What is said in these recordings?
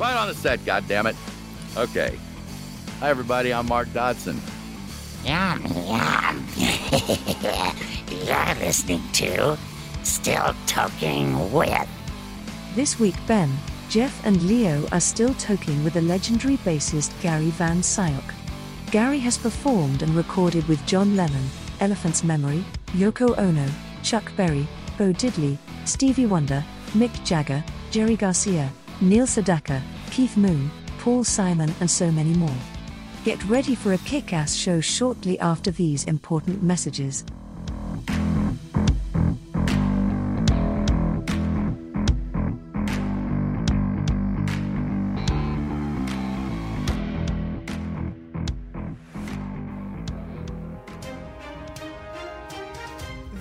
Right on the set, goddammit. Okay. Hi, everybody. I'm Mark Dodson. Yum, yum. You're listening to Still Talking With. This week, Ben, Jeff, and Leo are still talking with the legendary bassist Gary Van Scyoc. Gary has performed and recorded with John Lennon, Elephant's Memory, Yoko Ono, Chuck Berry, Bo Diddley, Stevie Wonder, Mick Jagger, Jerry Garcia, Neil Sedaka, Keith Moon, Paul Simon, and so many more. Get ready for a kick ass show shortly after these important messages.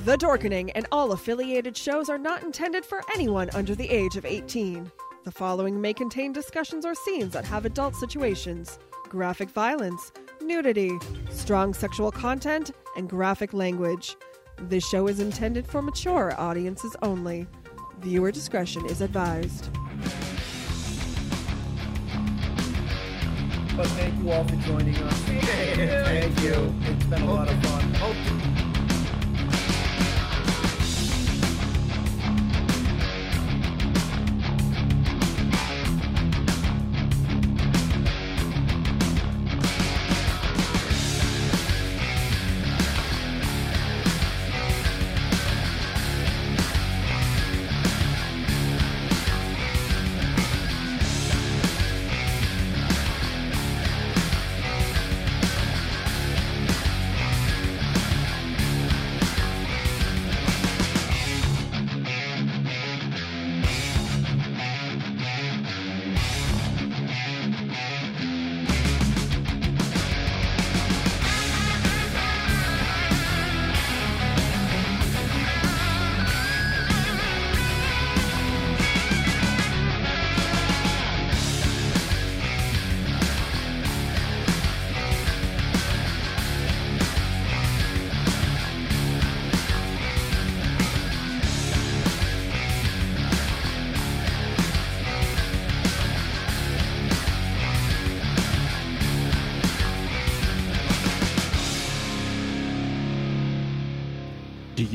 The Dorkening and all affiliated shows are not intended for anyone under the age of 18. The following may contain discussions or scenes that have adult situations, graphic violence, nudity, strong sexual content, and graphic language. This show is intended for mature audiences only. Viewer discretion is advised. But thank you all for joining us. Thank you. It's been a lot of fun. Do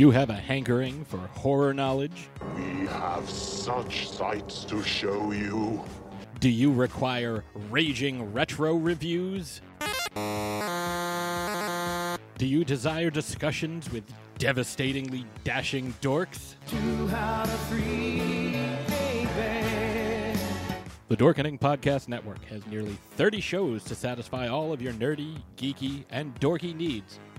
you have a hankering for horror knowledge? We have such sights to show you. Do you require raging retro reviews? Do you desire discussions with devastatingly dashing dorks? The Dorkening Podcast Network has nearly 30 shows to satisfy all of your nerdy, geeky, and dorky needs,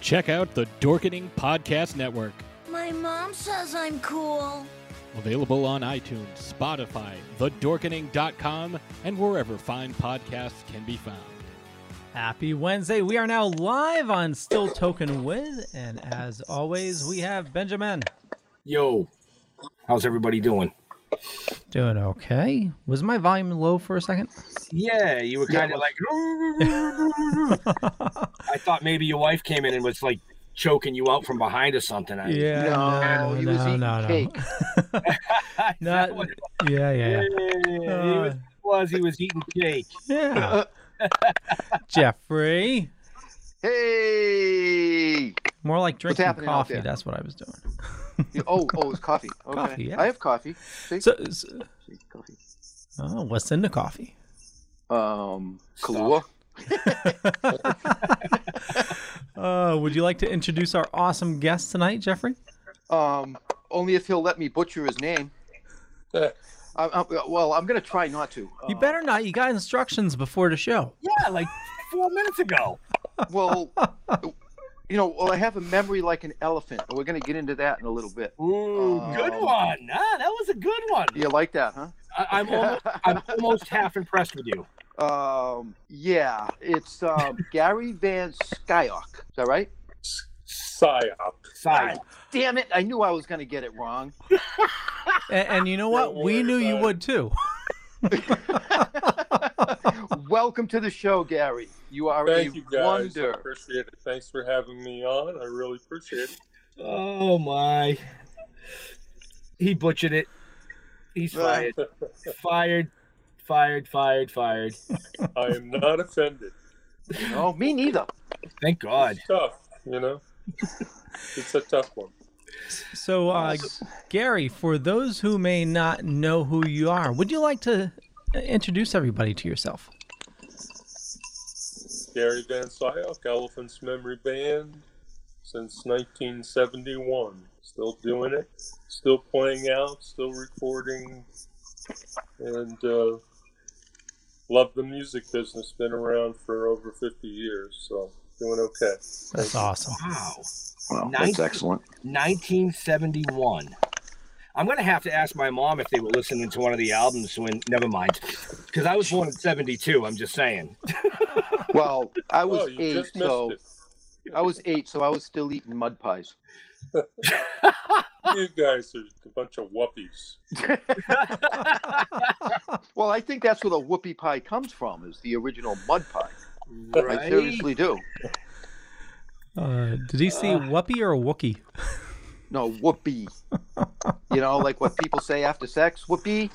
Check out the Dorkening Podcast Network, My mom says I'm cool. available on iTunes, Spotify, thedorkening.com, and wherever fine podcasts can be found. Happy Wednesday. We are now live on Still Talking With, and as always, we have Benjamin. Yo, how's everybody doing? Doing okay. Was my volume low for a second? Yeah, you were kind of like. I thought maybe your wife came in and was like choking you out from behind or something. I- Yeah, no, he was no, eating no, no. cake. Not, yeah, yeah, Yeah, yeah. he Uh, was, was he was eating cake. Yeah. Jeffrey. Hey! More like drinking coffee. That's what I was doing. You- oh, oh, it's coffee. Okay. Coffee, yeah. I have coffee. See? So, so- coffee. oh, what's in the coffee? Um, Kahlua. Uh, would you like to introduce our awesome guest tonight, Jeffrey? Um, only if he'll let me butcher his name. I, I, well, I'm going to try not to. You better not. You got instructions before the show. Yeah, like four minutes ago. Well, you know, well, I have a memory like an elephant. and We're going to get into that in a little bit. Ooh, good Um, one. Ah, that was a good one. You like that, huh? I, I'm almost, I'm almost half impressed with you. Um, yeah, it's um, Gary Van Skyok. Is that right? Psyop. Psyop. Damn it! I knew I was going to get it wrong. And, and you know what? We knew you would too. Welcome to the show, Gary. You are Thank a you guys. I appreciate it. Thanks for having me on. I really appreciate it. Oh my. He butchered it. He's fired. fired. Fired. Fired. Fired. I am not offended. No, me neither. Thank God. It's tough, you know. It's a tough one. So, uh, Gary, for those who may not know who you are, would you like to uh, introduce everybody to yourself? Gary Van Scyoc, Elephants Memory Band, since 1971. Still doing it, still playing out, still recording, and uh, love the music business. Been around for over 50 years, so doing okay. That's awesome. Wow. Well, Nice. that's excellent. 1971. I'm gonna have to ask my mom if they were listening to one of the albums when. Never mind, because I was born in '72. I'm just saying. Well, I was Oh, you eight, so. I was eight, so I was still eating mud pies. You guys are a bunch of whuppies. Well, I think that's where the whoopie pie comes from, is the original mud pie. I seriously do. Uh, did he see Whoopi or Wookie? No, whoopee. You know, like what people say after sex, whoopee.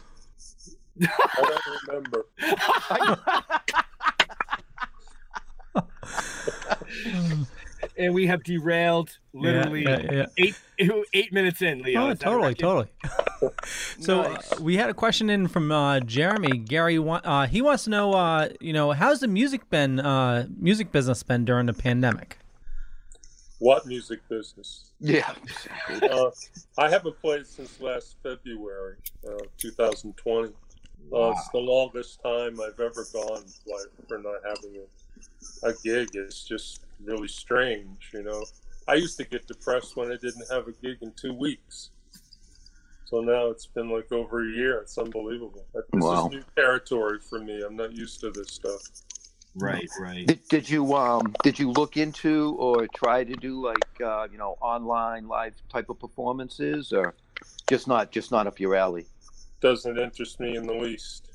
I don't remember. and we have derailed literally yeah, yeah. eight eight minutes in, Leo. Oh, totally, totally. so uh, we had a question in from uh, Jeremy. Gary, uh, he wants to know, uh, you know, how's the music been, uh, music business been during the pandemic? What music business? Yeah. uh, I haven't played since last February, uh, 2020. Uh, it's the longest time I've ever gone like, for not having a, a gig. It's just really strange, you know. I used to get depressed when I didn't have a gig in two weeks. So now it's been like over a year. It's unbelievable. This Wow. is new territory for me. I'm not used to this stuff. Right, right. Did, did you um did you look into or try to do like uh, you know online live type of performances or just not just not up your alley? doesn't interest me in the least.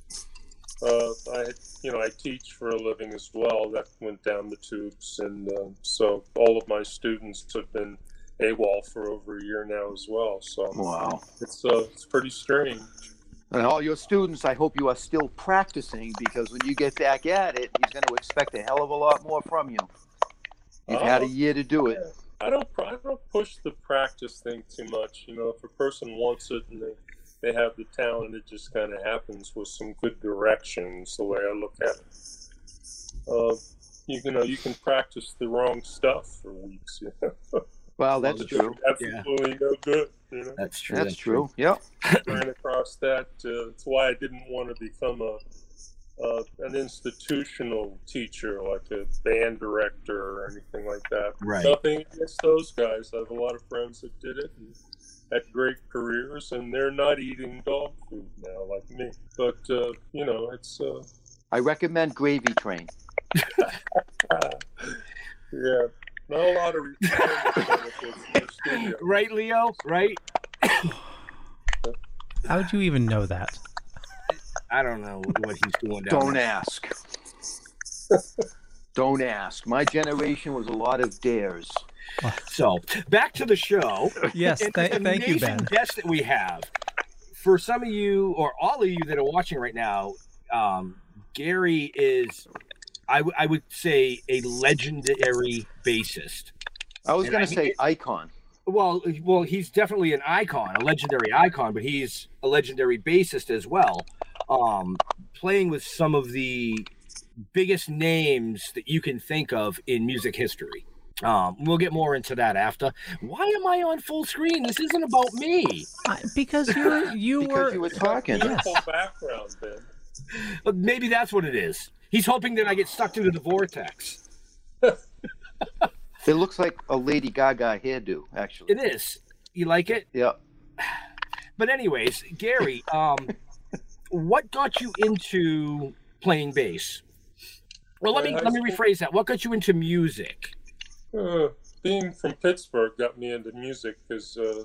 Uh, I, you know, I teach for a living as well. That went down the tubes, and uh, so all of my students have been AWOL for over a year now as well. So Wow. it's uh, it's pretty strange. And all your students, I hope you are still practicing because when you get back at it, he's going to expect a hell of a lot more from you. You've had a Oh. year to do it. I don't I don't push the practice thing too much. You know, if a person wants it and they they have the talent, it just kind of happens with some good direction. Is the way I look at it. Uh, you, you know, you can practice the wrong stuff for weeks. You know? Well, that's true. Absolutely no good. You know? That's true. That's true. Yep. ran across that. Uh, that's why I didn't want to become a uh, an institutional teacher, like a band director or anything like that. Right. Nothing against those guys. I have a lot of friends that did it and had great careers, and they're not eating dog food now like me. But uh, you know, it's uh, I recommend Gravy Train. yeah, not a lot of in. Right, Leo. Right. How would you even know that? I don't know what he's doing down Don't there. ask. Don't ask. My generation was a lot of dares. So back to the show. Yes, And th- this thank you, amazing Ben. Guest that we have. For some of you, or all of you that are watching right now, um, Gary is, I, w- I would say, a legendary bassist. I was going I to say icon. Well, well, he's definitely an icon, a legendary icon, but he's a legendary bassist as well. Um, playing with some of the biggest names that you can think of in music history. Um, we'll get more into that after. Why am I on full screen? This isn't about me. because you you because were you were talking. Beautiful background, Ben. Uh, Maybe that's what it is. He's hoping that I get sucked into the vortex. It looks like a Lady Gaga hairdo, actually. It is. You like it? Yeah. But anyways, Gary, um, what got you into playing bass? Well, let me let me rephrase that. What got you into music? Uh, being from Pittsburgh got me into music because uh,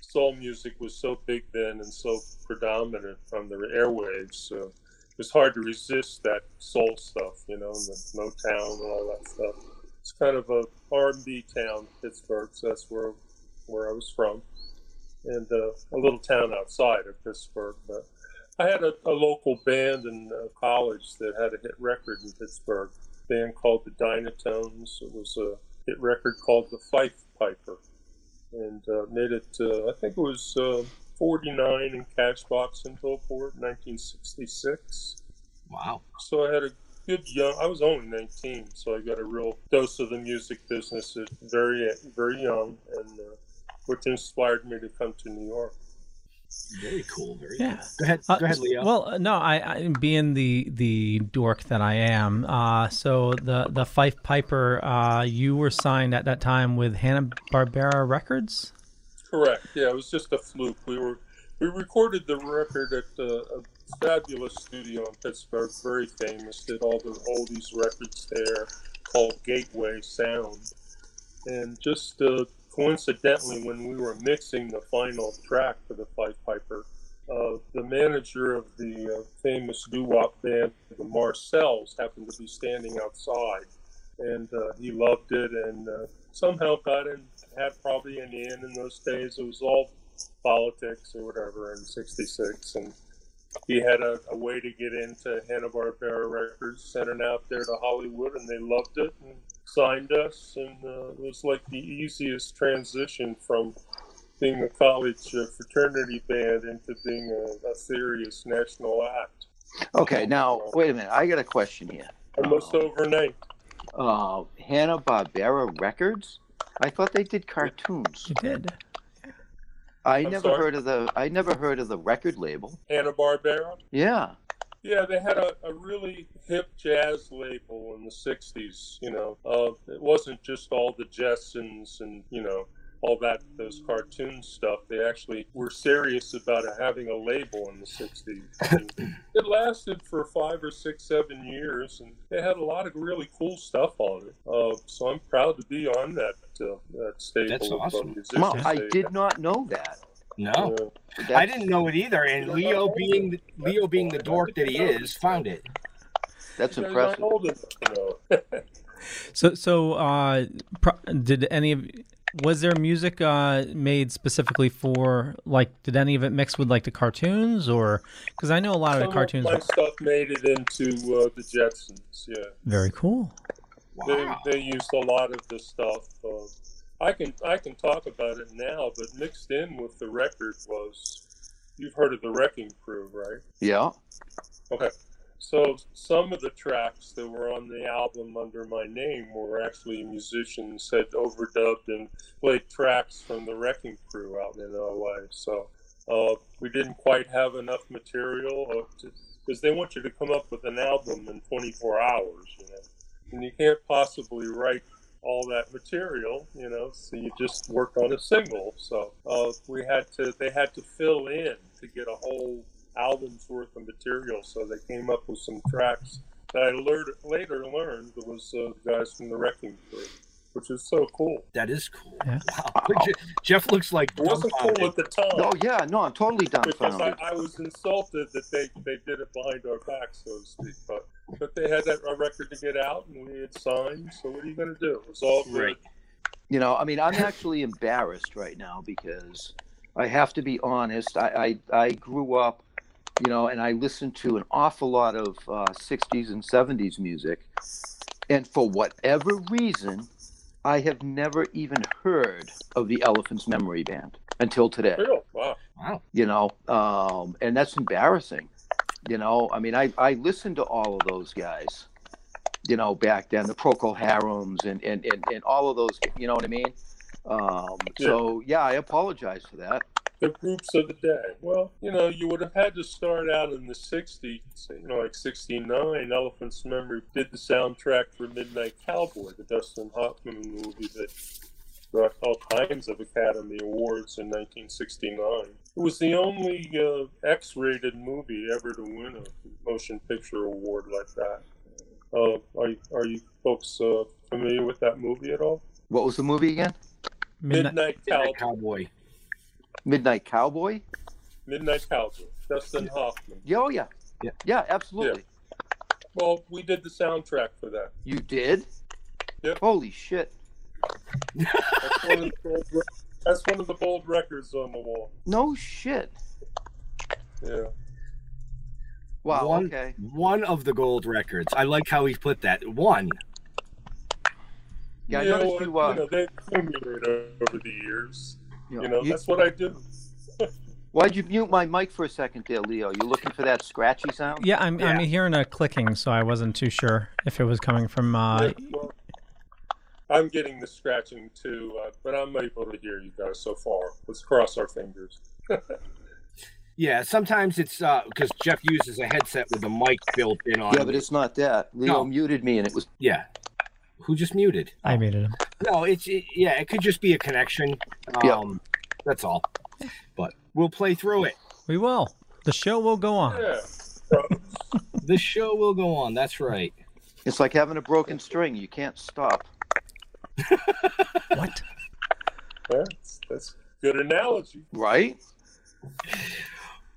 soul music was so big then and so predominant on the airwaves. So it was hard to resist that soul stuff, you know, and the Motown and all that stuff. It's kind of a R&B town, Pittsburgh. So that's where where I was from, and uh, a little town outside of Pittsburgh. But I had a, a local band in uh, college that had a hit record in Pittsburgh. A band called the Dynatones. It was a hit record called the Fife Piper, and uh, made it. Uh, I think it was uh, 49 in Cashbox in Billboard, 1966. Wow. So I had a good young. I was only 19, so I got a real dose of the music business at very very young, and uh, which inspired me to come to New York. Very cool. Very Yeah. cool. Go ahead. Uh, Go ahead, Leo. Well, uh, no, I, I being the the dork that I am. Uh, so the the Fife Piper, uh, you were signed at that time with Hanna Barbera Records. Correct. Yeah, it was just a fluke. We were we recorded the record at uh, a fabulous studio in Pittsburgh, very famous. Did all the oldies records there, called Gateway Sound. And just uh, coincidentally, when we were mixing the final track for the Fife Piper, uh, the manager of the uh, famous doo-wop band, the Marcels, happened to be standing outside, and uh, he loved it, and uh, somehow got in, had probably an in in those days. It was all politics or whatever in '66, and he had a, a way to get into Hanna Barbera Records, sent it out there to Hollywood, and they loved it. And signed us, and uh, it was like the easiest transition from being a college uh, fraternity band into being a, a serious national act. Okay, now wait a minute. I got a question here. Almost overnight. Uh, Hanna Barbera Records. I thought they did cartoons. You did. I I'm never sorry? heard of the. I never heard of the record label. Hanna Barbera. Yeah. Yeah, they had a, a really hip jazz label in the '60s. You know, uh, it wasn't just all the Jetsons and you know all that those cartoon stuff. They actually were serious about having a label in the '60s. It lasted for five or six, seven years, and they had a lot of really cool stuff on it. Uh, so I'm proud to be on that uh, that stable That's awesome. musicians. Well, I did not know that. No, That's- I didn't know it either. And Leo, being the, Leo being the dork that he is, found it. That's impressive. not old enough to know. So so uh, pro- did any of was there music uh, made specifically for like did any of it mix with like the cartoons or because I know a lot of the Some cartoons. my stuff made it into uh, the Jetsons. Yeah. Very cool. They, they used a lot of the stuff. Uh, I can I can talk about it now, but mixed in with the record was you've heard of the Wrecking Crew, right? Yeah. Okay. So some of the tracks that were on the album under my name were actually musicians had overdubbed and played tracks from the Wrecking Crew out in LA. So uh, we didn't quite have enough material because they want you to come up with an album in 24 hours, you know, and you can't possibly write all that material, you know. So you just work on a single. So uh, we had to, they had to fill in to get a whole album's worth of material. So they came up with some tracks that I learned, later learned was uh, the guys from the Wrecking Crew, which is so cool. That is cool. Yeah. Wow. Je- Jeff looks like It wasn't cool dumbfounded. at the time. Oh yeah, no, I'm totally done because I. I was insulted that they, they did it behind our backs, so to speak. But but they had that a record to get out, and we had signed. So what are you going to do? It was all good. Right. You know, I mean, I'm actually embarrassed right now because I have to be honest. I I, I grew up, you know, and I listened to an awful lot of uh, 60s and 70s music, and for whatever reason, I have never even heard of the Elephants Memory Band until today. Real? Wow. Wow. you know um, and that's embarrassing you know i mean I, I listened to all of those guys you know, back then, the Procol Harums and, and, and, and all of those, you know what I mean? Um, So, yeah, I apologize for that. the groups of the day. Well, you know, you would have had to start out in the 60s, you know, like 69. Elephant's Memory did the soundtrack for Midnight Cowboy, the Dustin Hoffman movie that got all kinds of Academy Awards in 1969. It was the only uh, X rated movie ever to win a motion picture award like that. Uh, are, you, are you folks uh, familiar with that movie at all? What was the movie again? Midnight, Cowboy. Cowboy. Midnight Cowboy? Midnight Cowboy. Dustin Hoffman. Yeah, oh, yeah. Yeah, yeah absolutely. Yeah. Well, we did the soundtrack for that. You did? Yep. Holy shit. That's one, of the bold, re- that's one of the bold records on the wall. No shit. Yeah. Wow, one, okay. One of the gold records. I like how he put that. One. Yeah, I You know, you, uh, you know, they accumulate over the years. Yeah, You know, you- that's what I do. Why'd you mute my mic for a second there, Leo? You looking for that scratchy sound? Yeah, I'm, I'm hearing a clicking, so I wasn't too sure if it was coming from. Uh, Yeah, well, I'm getting the scratching too, uh, but I'm able to hear you guys so far. Let's cross our fingers. Yeah, sometimes it's because Jeff uses a headset with the mic built in on Yeah, but it's not that. Leo No. muted me and it was. Yeah. Who just muted? I muted him. No, it's it, yeah. It could just be a connection. Um, Yeah. That's all. But we'll play through it. we will. The show will go on. Yeah. The show will go on. That's right. It's like having a broken string. You can't stop. What? That's, that's good analogy. Right?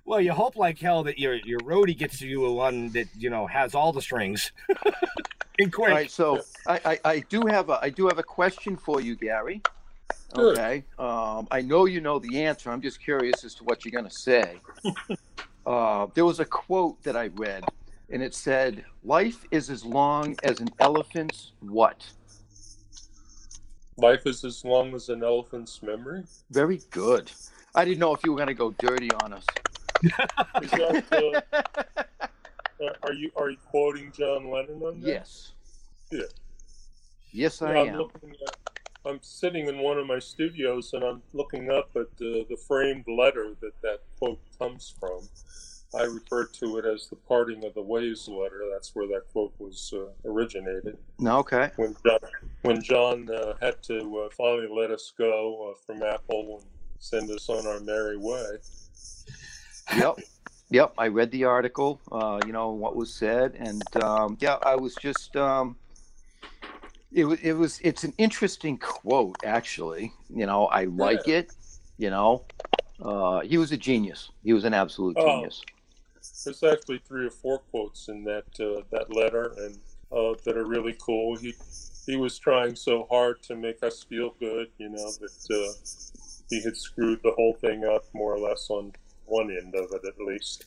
Well, you hope like hell that your your roadie gets you a one that you know has all the strings. and quick. All right, so I, I, I do have a I do have a question for you, Gary. Good. Okay. Um, I know you know the answer. I'm just curious as to what you're going to say. uh, there was a quote that I read, and it said, "Life is as long as an elephant's what?" Life is as long as an elephant's memory. Very good. I didn't know if you were going to go dirty on us. Is that, uh, uh, are you are you quoting John Lennon on that? Yes. Yeah. Yes, I Yeah, I'm am. looking at, I'm sitting in one of my studios and I'm looking up at the, the framed letter that that quote comes from. I refer to it as the parting of the ways letter. That's where that quote was uh, originated. No, okay. When John, when John uh, had to uh, finally let us go uh, from Apple and send us on our merry way. yep yep i read the article uh you know what was said and um yeah i was just um it was it was it's an interesting quote actually you know i like it you know uh he was a genius he was an absolute Oh. genius There's actually three or four quotes in that uh, that letter, and uh, that are really cool. He he was trying so hard to make us feel good, you know, that uh, he had screwed the whole thing up more or less on one end of it, at least.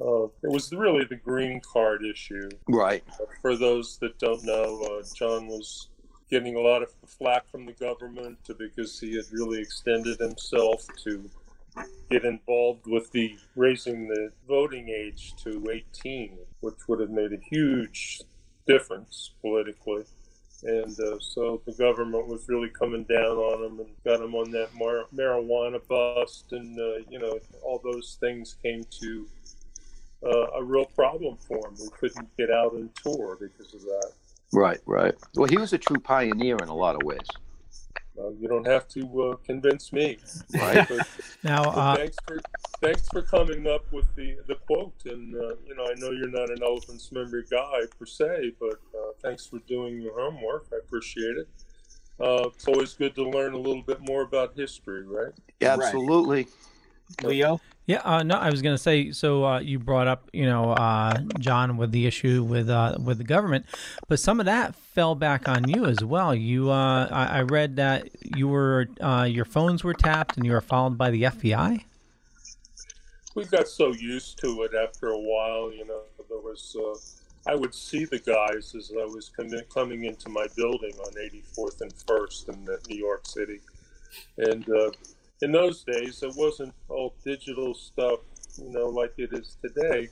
Uh, it was really the green card issue. right For those that don't know, uh, John was getting a lot of flack from the government because he had really extended himself to get involved with the raising the voting age to 18, which would have made a huge difference politically. And uh, so the government was really coming down on him and got him on that mar- marijuana bust, and uh, you know all those things came to uh, a real problem for him. He couldn't get out and tour because of that. right right well he was a true pioneer in a lot of ways Uh, you don't have to uh, convince me. Right. But, Now, but uh, thanks for thanks for coming up with the the quote. And uh, you know, I know you're not an elephant's memory guy per se, but uh, thanks for doing your homework. I appreciate it. Uh, it's always good to learn a little bit more about history, right? absolutely Leo. Yeah, uh, no, I was going to say. So uh, you brought up, you know, uh, John, with the issue with uh, with the government, but some of that fell back on you as well. You, uh, I, I read that you were uh, your phones were tapped and you were followed by the FBI. we got so used to it after a while, you know, there was, uh, I would see the guys as I was com- coming into my building on 84th and 1st in New York City. And uh, in those days, it wasn't all digital stuff, you know, like it is today.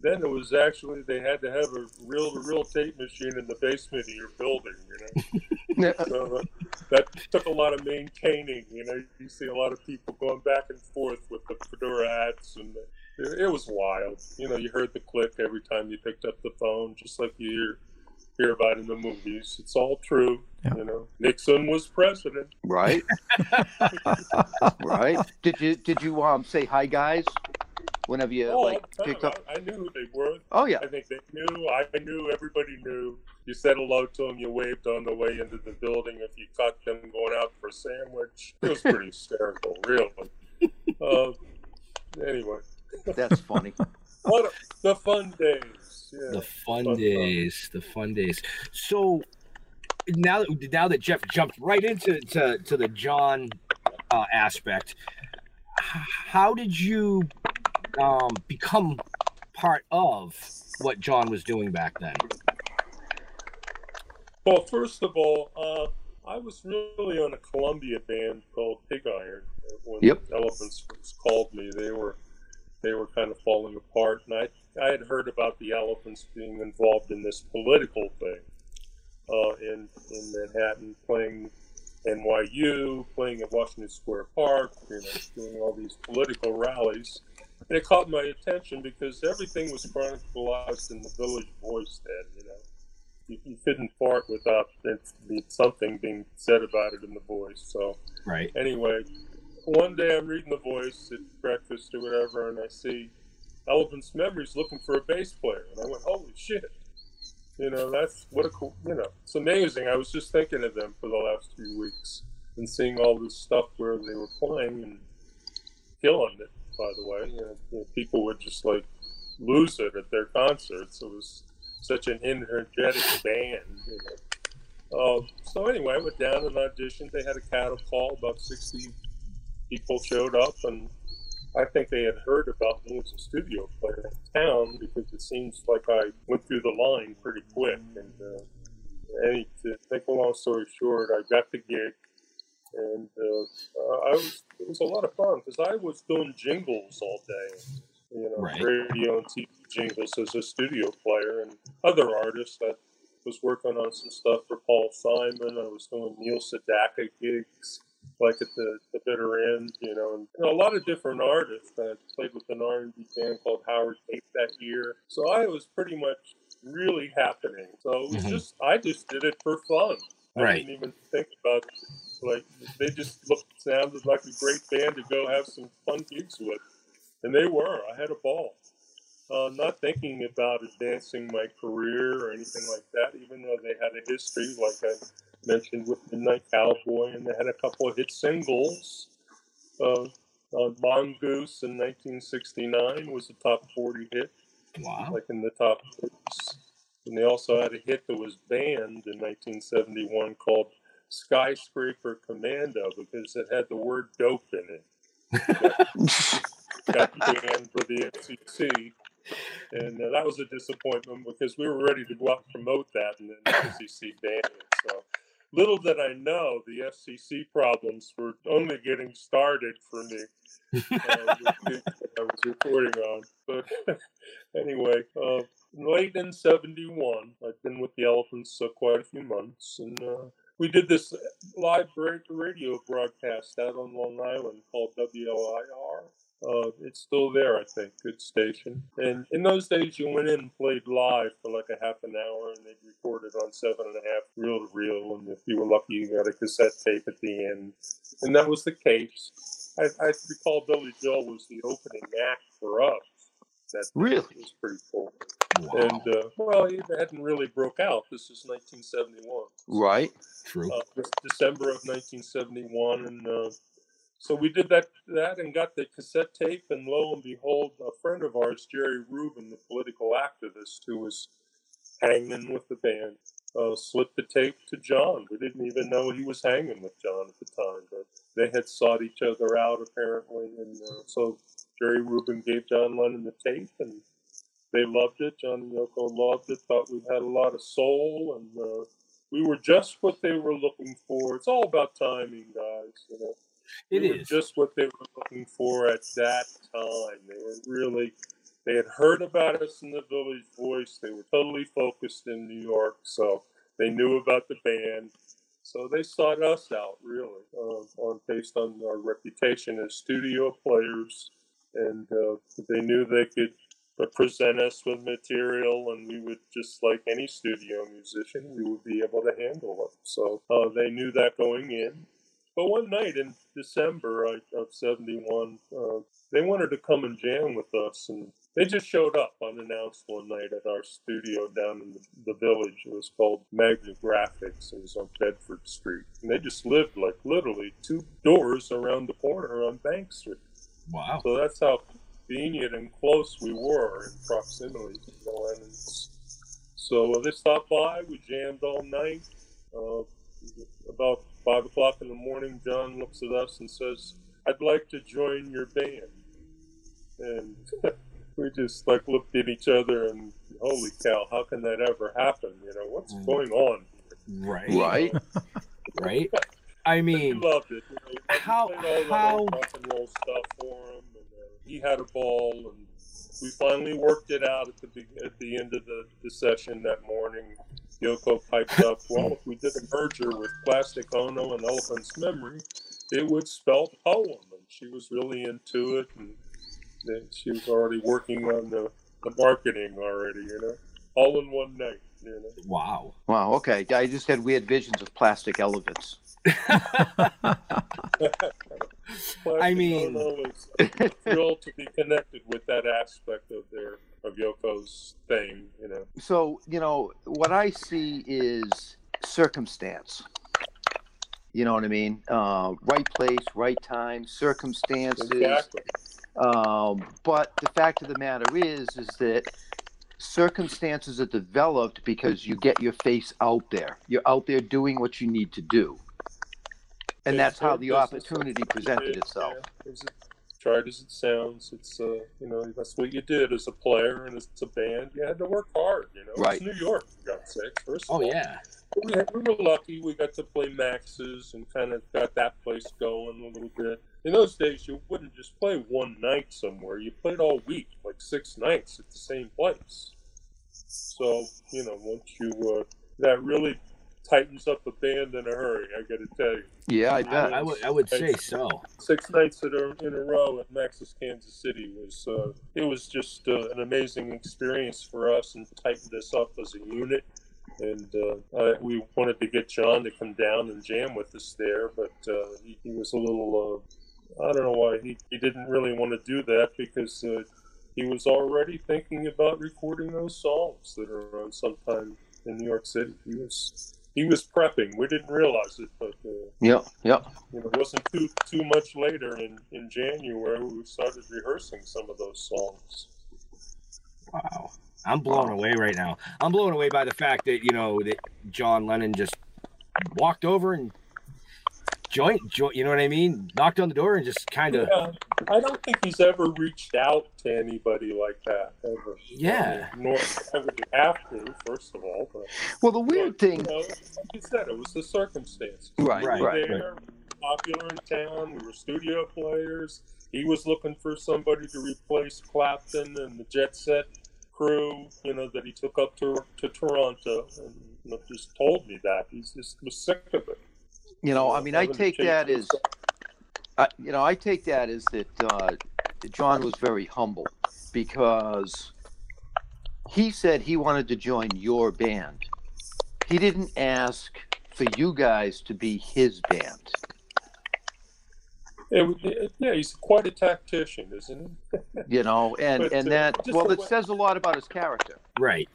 then it was actually they had to have a reel-to-reel tape machine in the basement of your building. You know, so uh, that took a lot of maintaining. You know, you see a lot of people going back and forth with the fedora hats, and the, it, it was wild. You know, you heard the click every time you picked up the phone, just like you hear hear about in the movies. It's all true. You know, Nixon was president. Right. right. Did you did you um say hi guys whenever you Oh, like all time. picked up? I, I knew who they were. Oh, yeah. I think they knew. I knew. Everybody knew. You said hello to them. You waved on the way into the building. If you caught them going out for a sandwich, it was pretty hysterical, really. Uh, anyway, That's funny. What the fun days. Yeah. The fun days, the fun days. So now that now that Jeff jumped right into to, to the John uh, aspect, how did you um, become part of what John was doing back then? Well, first of all, uh, I was really on a Columbia band called Pig Iron. When Yep. Elephants first called me, they were they were kind of falling apart, and I I had heard about the Elephants being involved in this political thing uh, in in Manhattan, playing NYU, playing at Washington Square Park, you know, doing all these political rallies. And it caught my attention because everything was chronicled in the Village Voice then, you know you, you couldn't fart without something being said about it in the voice. So Right. anyway, one day I'm reading the voice at breakfast or whatever, and I see Elephant's Memories looking for a bass player, and I went, "Holy shit!" You know, that's what a cool. You know, it's amazing. I was just thinking of them for the last few weeks and seeing all this stuff where they were playing and killing it. By the way, you know, people would just like lose it at their concerts. It was such an energetic band. You know. Um, so anyway, I went down and auditioned. They had a cattle call. About sixty people showed up, and I think they had heard about me as a studio player in town because it seems like I went through the line pretty quick. And uh, to make a long story short, I got the gig, and uh, uh, I was it was a lot of fun because I was doing jingles all day. You know, Right. radio and TV jingles as a studio player, and other artists. I was working on some stuff for Paul Simon. I was doing Neil Sedaka gigs, like at the, the bitter end, you know, and you know, a lot of different artists. I played with an R&B band called Howard Cape that year, so I was pretty much really happening. So it was Mhm. just I just did it for fun. Right. I Right. didn't even think about like they just looked sounded like a great band to go have some fun gigs with, and they were. I had a ball. Uh, not thinking about advancing my career or anything like that, even though they had a history, like I mentioned with Midnight Cowboy, and they had a couple of hit singles. Uh, uh, Mongoose in 1969 was a top 40 hit, Wow. like in the top six. And they also had a hit that was banned in 1971 called Skyscraper Commando because it had the word dope in it got banned for the FCC. And uh, that was a disappointment because we were ready to go out and promote that, and then the FCC banned it. So little did I know the FCC problems were only getting started for me. uh, I was reporting on. But anyway, uh, late in 71, I'd been with the Elephants uh, quite a few months, and uh, we did this live ra- radio broadcast out on Long Island called WLIR. Uh, it's still there, I think. Good station. And in those days, you went in and played live for like a half an hour, and they'd record it on seven and a half reel to reel. And if you were lucky, you got a cassette tape at the end. And that was the case. I, I recall Billy Joel was the opening act for us. That Really? was pretty cool. Wow. And uh, well, he hadn't really broke out. This is 1971 Right. True. uh, December of 1971, and uh, so we did that that and got the cassette tape, and lo and behold, a friend of ours, Jerry Rubin, the political activist who was hanging with the band, uh, slipped the tape to John. We didn't even know he was hanging with John at the time, but they had sought each other out apparently, and uh, so Jerry Rubin gave John Lennon the tape, and they loved it. John and Yoko loved it. Thought we had a lot of soul, and uh, we were just what they were looking for. It's all about timing, guys. You know, It we were is. just what they were looking for at that time. They were really they had heard about us in the Village Voice. They were totally focused in New York, so they knew about the band. So they sought us out, really, uh, on based on our reputation as studio players, and uh, they knew they could present us with material, and we would just like any studio musician, we would be able to handle it. So uh, they knew that going in. But one night in December of of '71, uh, they wanted to come and jam with us, and they just showed up unannounced one night at our studio down in the, the village. It was called Magna Graphics. It was on Bedford Street, and they just lived like literally two doors around the corner on Bank Street. Wow! So that's how convenient and close we were in proximity to the. So they stopped by. We jammed all night. Uh, about five o'clock in the morning, John looks at us and says, "I'd like to join your band." And we just like looked at each other and, holy cow, how can that ever happen? You know, what's going on? Right. Right. right. I mean, we loved it. You know, we how played all that how old rock and roll stuff for him, and uh, he had a ball, and we finally worked it out at the be- at the end of the, the session that morning. Yoko piped up, "Well, if we did a merger with Plastic Ono and Elephant's Memory, it would spell poem." And she was really into it, and then she was already working on the, the marketing already. You know, all in one night. You know. Wow. Wow. Okay. I just had weird visions of plastic elephants. I mean- was thrilled to be connected with that aspect of their of Yoko's thing. You know. So you know what I see is circumstance. You know what I mean? Uh, right place, right time, circumstances. Exactly. Um, but the fact of the matter is, is that circumstances are developed because you get your face out there. You're out there doing what you need to do, and that's how the opportunity presented itself. Yeah, as tried as it sounds, it's uh, you know that's what you did as a player and as a band. You had to work hard. You know, Right. it's New York. For God's sake. First of Oh, all. yeah. we, had, we were lucky. We got to play Max's and kind of got that place going a little bit. In those days, you wouldn't just play one night somewhere. You played all week, like six nights at the same place. So you know, once you uh, that really tightens up a band in a hurry. I got to tell you. Yeah, I bet. I would I would say so. Six nights in a, in a row at Max's Kansas City was uh, it was just uh, an amazing experience for us and tightened us up as a unit. And uh, I, we wanted to get John to come down and jam with us there, but uh, he, he was a little. Uh, I don't know why he, he didn't really want to do that because uh, he was already thinking about recording those songs that are on sometime in New York City. He was he was prepping. We didn't realize it, but uh, yeah, yep. you know, it wasn't too too much later in, in January we started rehearsing some of those songs. Wow. I'm blown away right now. I'm blown away by the fact that, you know, that John Lennon just walked over and joined, jo- you know what I mean? Knocked on the door and just kind of, Yeah, I don't think he's ever reached out to anybody like that ever. Yeah. I mean, nor I would have to, first of all. But Well, the weird thing, you know, like you said, it was the circumstance. Right, we right, were right. there, popular in town. We were studio players. He was looking for somebody to replace Clapton and the Jet Set crew. You know that he took up to to Toronto, and you know, just told me that he just was sick of it. You know, I mean, I take that as, I, you know, I take that as that uh, John was very humble because he said he wanted to join your band. He didn't ask for you guys to be his band. It, it- yeah, he's quite a tactician, isn't he? You know, and But, and uh, that just well, it way- says a lot about his character. right.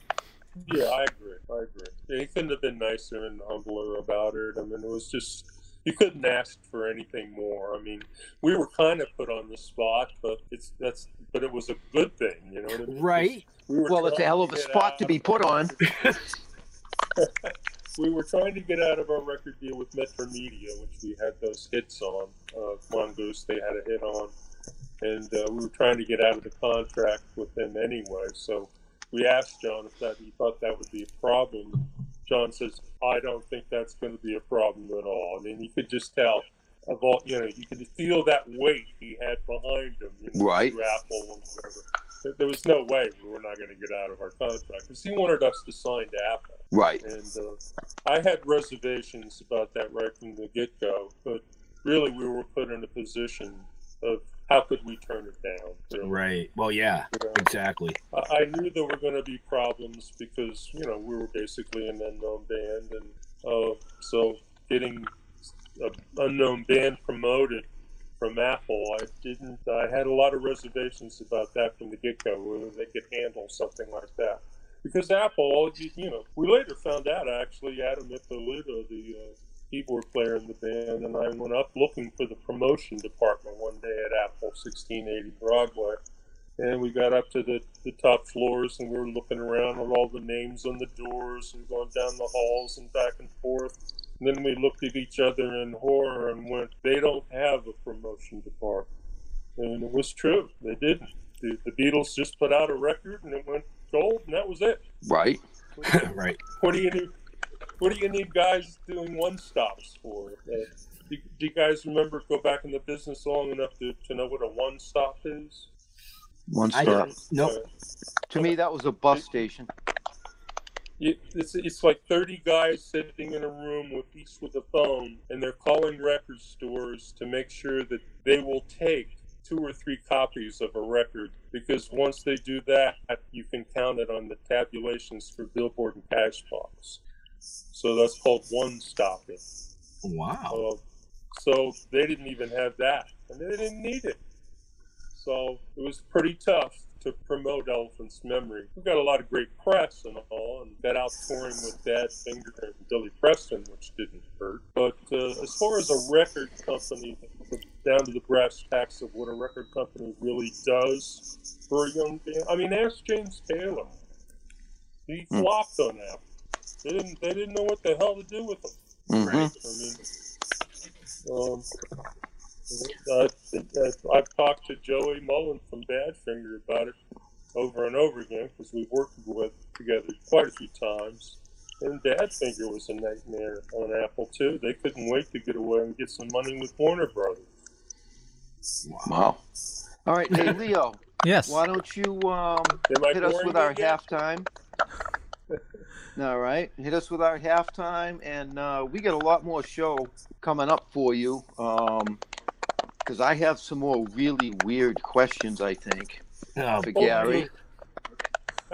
Yeah, I agree. I agree. Yeah, he couldn't have been nicer and humbler about it. I mean, it was just you couldn't ask for anything more. I mean, we were kind of put on the spot, but it's that's but it was a good thing, you know what I mean? Right. We Well, it's a hell of a spot to be put on. we were trying to get out of our record deal with Metro Media, which we had those hits on. Uh, Mongoose, they had a hit on, and uh, we were trying to get out of the contract with them anyway. So we asked John if that he thought that would be a problem. John says, "I don't think that's going to be a problem at all." I mean, you could just tell. Of all, you know, you could feel that weight he had behind him, you know, Right. Apple and whatever. there- there was no way we were not going to get out of our contract because he wanted us to sign to Apple. Right. And uh, I had reservations about that right from the get go, but really we were put in a position of how could we turn it down? really? Right. Well, yeah, exactly. I I knew there were going to be problems because you know we were basically an unknown band, and uh, so getting an unknown band promoted from Apple, I didn't. I had a lot of reservations about that from the get go, whether they could handle something like that. Because Apple, you, you know, we later found out actually Adam Ippolito, the uh, keyboard player in the band, and I went up looking for the promotion department one day at Apple 1680 Broadway. And we got up to the, the top floors and we were looking around at all the names on the doors and going down the halls and back and forth. And then we looked at each other in horror and went, they don't have a promotion department. And it was true. They didn't. The, the Beatles just put out a record and it went gold and that was it. Right. right. What do you need? What do you need guys doing one stops for? Uh, do, do you guys remember go back in the business long enough to, to know what a one stop is? One stop. don't. To me, that was a bus station. You- It's, it's like 30 guys sitting in a room with each with a phone, and they're calling record stores to make sure that they will take two or three copies of a record because once they do that, you can count it on the tabulations for Billboard and Cashbox. So that's called one stopping. Wow. Uh, so they didn't even have that, and they didn't need it. So it was pretty tough to promote Elephant's Memory. We got a lot of great press and all, and got out touring with Badfinger and Billy Preston, which didn't hurt. But uh, as far as a record company, down to the brass tacks of what a record company really does for a young band, I mean, ask James Taylor. He Hmm. flopped on that. They didn't. They didn't know what the hell to do with him. Mhm. I mean, um, I, I, I've talked to Joey Molland from Badfinger about it over and over again because we've worked with together quite a few times. And Badfinger was a nightmare on Apple too. They couldn't wait to get away and get some money with Warner Brothers. Wow. All right, hey Leo. Yes. Why don't you um, hit us with our you again? halftime? All right, hit us with our halftime, and uh, we got a lot more show coming up for you. Because I have some more really weird questions. I think Oh, for boy. Gary.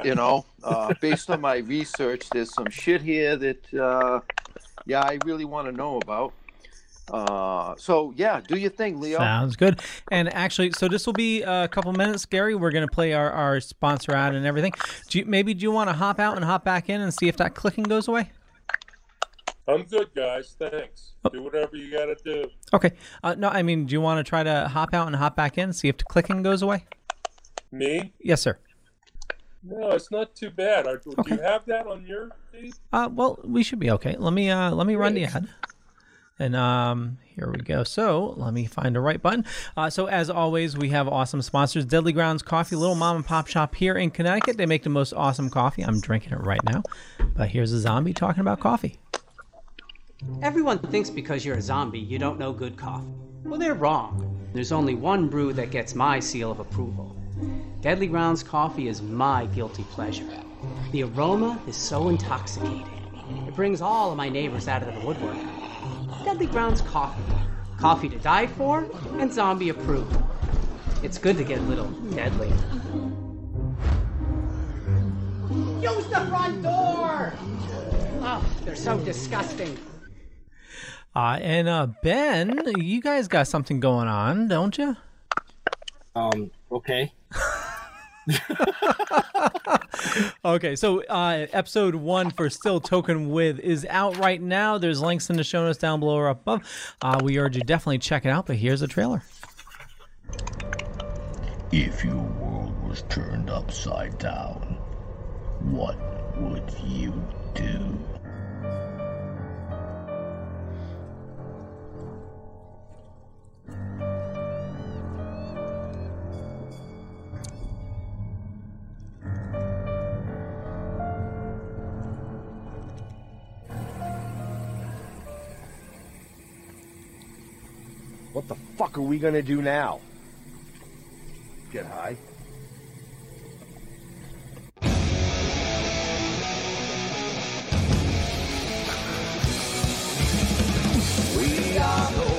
You know, uh, based on my research, there's some shit here that, uh, yeah, I really want to know about. Uh, so yeah, do your thing, Leo. Sounds good. And actually, so this will be a couple minutes, Gary. We're going to play our, our sponsor ad and everything. Do you, maybe do you want to hop out and hop back in and see if that clicking goes away? I'm good, guys. Thanks. Do whatever you got to do. Okay. Uh, no, I mean, do you want to try to hop out and hop back in, see if the clicking goes away? Me? Yes, sir. No, it's not too bad. Are, Do you have that on your feed? Uh, well, we should be okay. Let me uh, let me run the ad. And um, here we go. So let me find the right button. Uh, so as always, we have awesome sponsors: Deadly Grounds Coffee, little mom and pop shop here in Connecticut. They make the most awesome coffee. I'm drinking it right now. But here's a zombie talking about coffee. Everyone thinks because you're a zombie, you don't know good coffee. Well, they're wrong. There's only one brew that gets my seal of approval. Deadly Grounds coffee is my guilty pleasure. The aroma is so intoxicating. It brings all of my neighbors out of the woodwork. Deadly Grounds coffee. Coffee to die for and zombie approved. It's good to get a little deadly. Use the front door! Oh, they're so disgusting. Uh, and uh, Ben, you guys got something going on, don't you? Um. Okay. Okay, so uh, episode one for Still Talking With is out right now. There's links in the show notes down below or up above. Uh, we urge you definitely check it out, but here's a trailer. If your world was turned upside down, what would you do? fuck are we gonna do now? Get high. We are the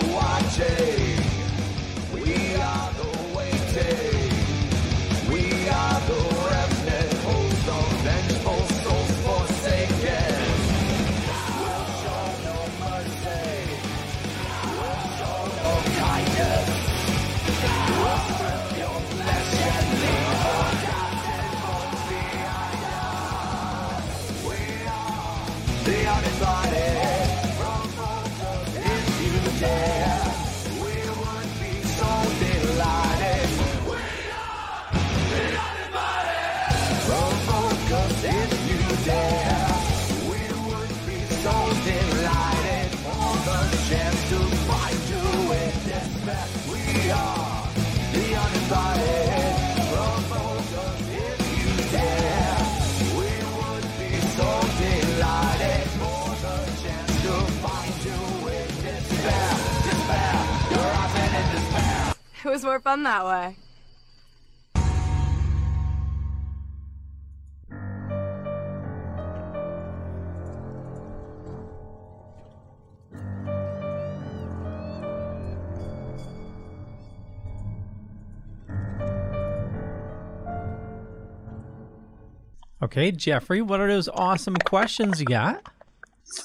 was more fun that way. Okay, Jeffrey, what are those awesome questions you got?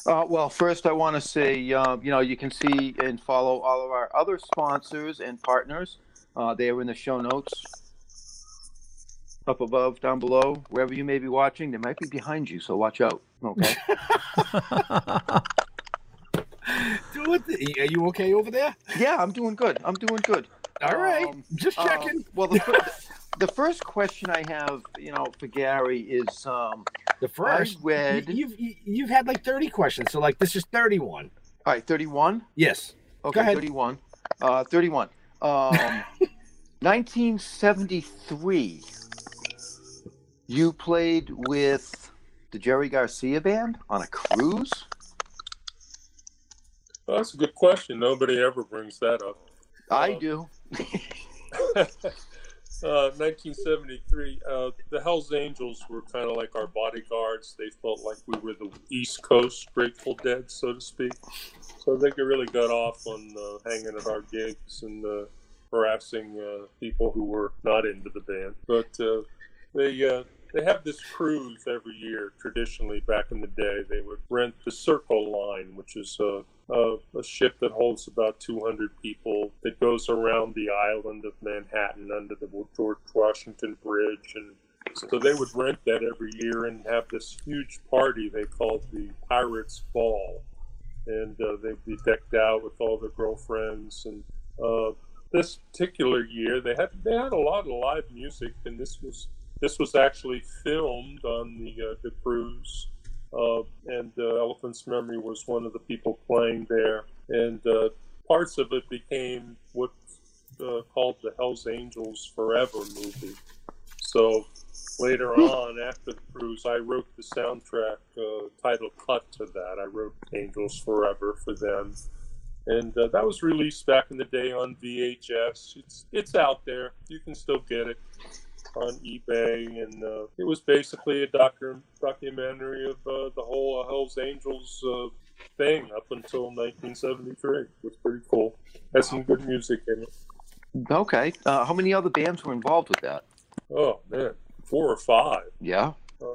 Uh, well, first, I want to say, uh, you know, you can see and follow all of our other sponsors and partners. Uh, they are in the show notes, up above, down below, wherever you may be watching. They might be behind you, so watch out. Okay. Do. Are you okay over there? yeah, I'm doing good. I'm doing good. All right, Um, just um, checking. well, the, fir- the first question I have, you know, for Gary is um, the first. I read. You, have you've had like thirty questions, so like this is thirty-one. All right, 31? Yes. Okay, Go ahead. 31. Uh, 31. Um, 1973, you played with the Jerry Garcia Band on a cruise? Well, that's a good question. Nobody ever brings that up. I do. Uh, 1973, uh, the Hells Angels were kind of like our bodyguards. They felt like we were the East Coast Grateful Dead, so to speak. So they really got off on uh, hanging at our gigs and uh, harassing uh, people who were not into the band. But uh, they they have this cruise every year. Traditionally, back in the day, they would rent the Circle Line, which is uh, uh, a ship that holds about 200 people that goes around the island of Manhattan under the George Washington Bridge. And so they would rent that every year and have this huge party they called the Pirates Ball. And uh, they'd be decked out with all their girlfriends. And uh, this particular year, they had they had a lot of live music, and this was this was actually filmed on the uh, the cruise. Uh, and uh, Elephant's Memory was one of the people playing there, and uh, parts of it became what's uh, called the Hell's Angels Forever movie. So later on, after the cruise, I wrote the soundtrack uh, title cut to that. I wrote Angels Forever for them, and uh, that was released back in the day on VHS. It's it's out there. You can still get it on eBay, and uh, it was basically a docu- documentary of uh, the whole uh, Hell's Angels uh, thing up until 1973. It was pretty cool. Had some good music in it. Okay. Uh, how many other bands were involved with that? Oh man, four or five. Yeah. Uh,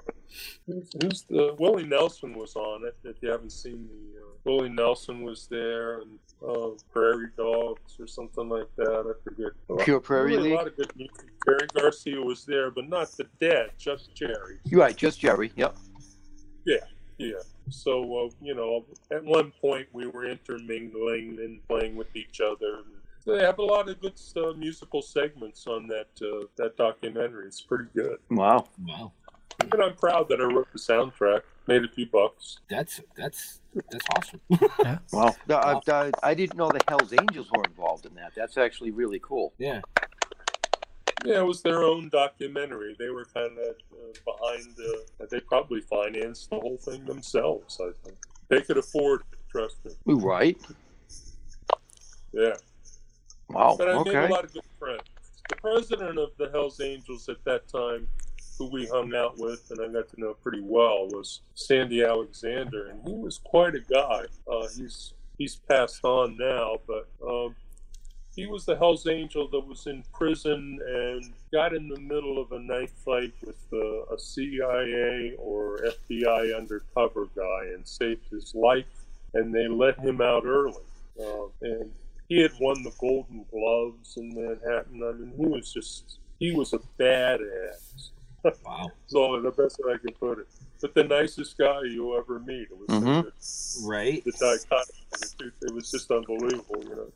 who's, who's the Willie Nelson was on it? If you haven't seen the uh, Willie Nelson was there, and uh, Prairie Dogs or something like that. I forget. Pure Prairie really League? A lot of good music. Jerry Garcia was there, but not the Dead, just Jerry. You're right, just Jerry. Yep. Yeah, yeah. So uh, you know, at one point we were intermingling and playing with each other. They have a lot of good uh, musical segments on that uh, that documentary. It's pretty good. Wow. Wow. And I'm proud that I wrote the soundtrack. Made a few bucks. That's that's that's awesome. Wow. No, I, I, I didn't know the Hells Angels were involved in that. That's actually really cool. Yeah. Yeah, it was their own documentary. They were kind of uh, behind. Uh, they probably financed the whole thing themselves. I think they could afford it. Trust me. Right. Yeah. Wow. But I made a lot of good friends. The president of the Hells Angels at that time, who we hung out with and I got to know pretty well, was Sandy Alexander, and he was quite a guy. Uh, he's he's passed on now, but um, he was the Hells Angel that was in prison and got in the middle of a knife fight with a CIA or FBI undercover guy and saved his life, and they let him out early. Uh, and he had won the Golden Gloves in Manhattan. I mean, he was just, he was a badass. Wow. All the best way I can put it. But the nicest guy you ever meet. It was Mhm. right. the dichotomy. of the two. It was just unbelievable, you know.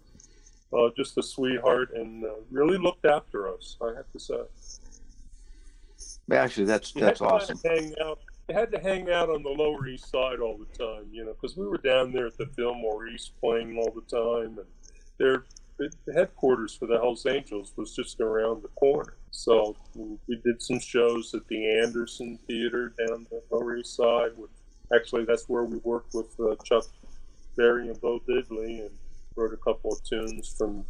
Uh, just a sweetheart and uh, really looked after us, I have to say. Actually, that's that's awesome. Hang out. You had to hang out on the Lower East Side all the time, you know, because we were down there at the Fillmore East playing all the time, and their the headquarters for the Hells Angels was just around the corner. So we did some shows at the Anderson Theater down the Lower East Side. Which actually, that's where we worked with uh, Chuck Berry and Bo Diddley, and wrote a couple of tunes from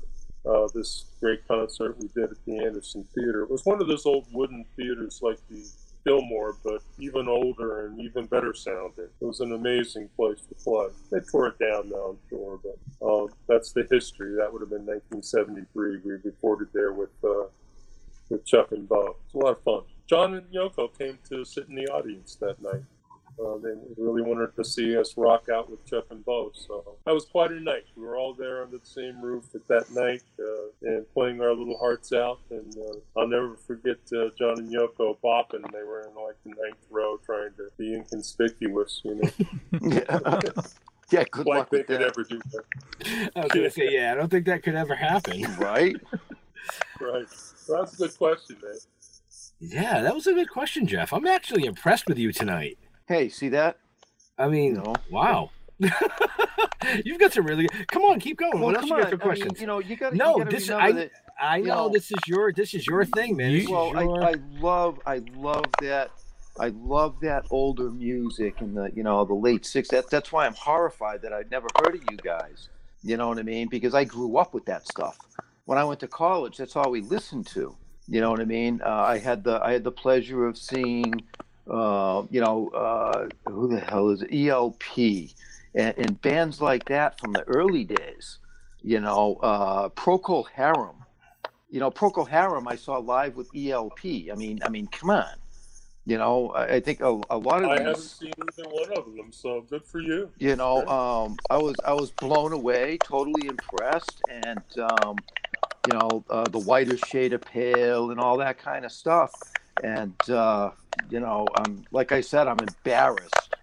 uh, this great concert we did at the Anderson Theater. It was one of those old wooden theaters like the Fillmore, but even older and even better sounding. It was an amazing place to play. They tore it down now, I'm sure, but uh, that's the history. That would have been 1973. We recorded there with uh, with Chuck and Bo. It's a lot of fun. John and Yoko came to sit in the audience that night. Uh, they really wanted to see us rock out with Chuck and Bo. So that was quite a night. We were all there under the same roof at that night uh, and playing our little hearts out. And uh, I'll never forget uh, John and Yoko bopping. They were in like the ninth row trying to be inconspicuous, you know. yeah. yeah, good like luck they with could that. ever do that. I was gonna say, yeah, I don't think that could ever happen. Right? Right. So that's a good question, man. Yeah, that was a good question, Jeff. I'm actually impressed with you tonight. Hey, see that? I mean, No. wow. You've got some really come on, keep going. Well, what else you got on. for I mean, questions? you know, you gotta- no, you gotta this remember I that, I know, know- this is your this is your thing, man. This is well, your- I, I love I love that I love that older music in the you know the late '60s. That, that's why I'm horrified that I'd never heard of you guys. You know what I mean? Because I grew up with that stuff. When I went to college, that's all we listened to. You know what I mean? Uh, I had the I had the pleasure of seeing, uh, you know, uh, who the hell is it? ELP and, and bands like that from the early days. You know, uh, Procol Harum. You know, Procol Harum I saw live with ELP. I mean, I mean, come on. You know, I, I think a, a lot of I these haven't seen either one of them, so good for you. you know um, i was i was blown away totally impressed and um, you know uh, the whiter shade of pale and all that kind of stuff and uh, you know um, like i said i'm embarrassed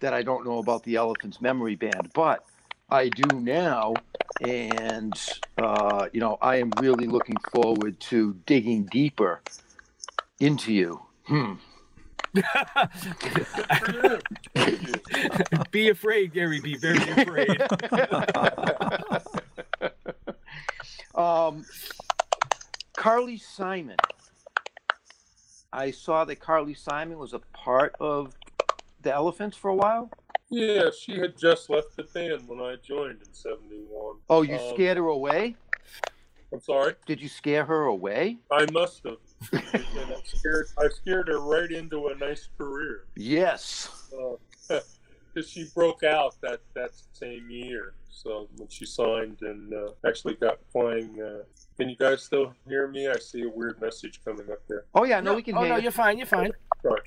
that i don't know about the elephant's memory band but i do now and uh, you know i am really looking forward to digging deeper into you hmm. be afraid, Gary. Be very afraid. Um, Carly Simon. I saw that Carly Simon was a part of the Elephants for a while. Yeah, she had just left the band when I joined in '71. Oh, you Um, scared her away? I'm sorry. Did you scare her away? I must have. I scared, I scared her right into a nice career. Yes. Because she broke out that, that same year. So when she signed and uh, actually got playing. Uh, can you guys still hear me? I see a weird message coming up there. Oh yeah, no, we can oh hear no, you. you're fine. You're fine. Sorry,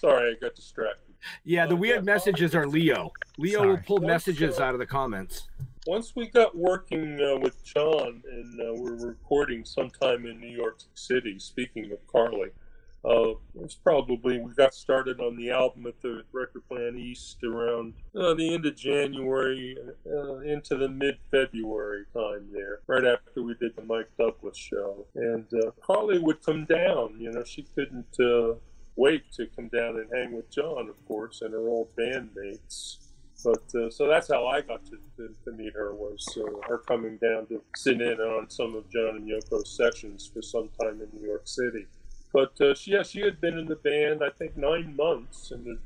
sorry, I got distracted. Yeah, the weird messages are Leo. Leo will pull Once, messages uh, out of the comments. Once we got working uh, with John and uh, we were recording sometime in New York City, speaking of Carly, uh, it was probably, we got started on the album at the Record Plant East around uh, the end of January uh, into the mid February time there, right after we did the Mike Douglas show. And uh, Carly would come down, you know, she couldn't uh, wait to come down and hang with John, of course, and her old bandmates. But uh, so that's how I got to, to, to meet her was uh, her coming down to sit in on some of John and Yoko's sessions for some time in New York City. But uh, she, yeah, she had been in the band I think nine months and had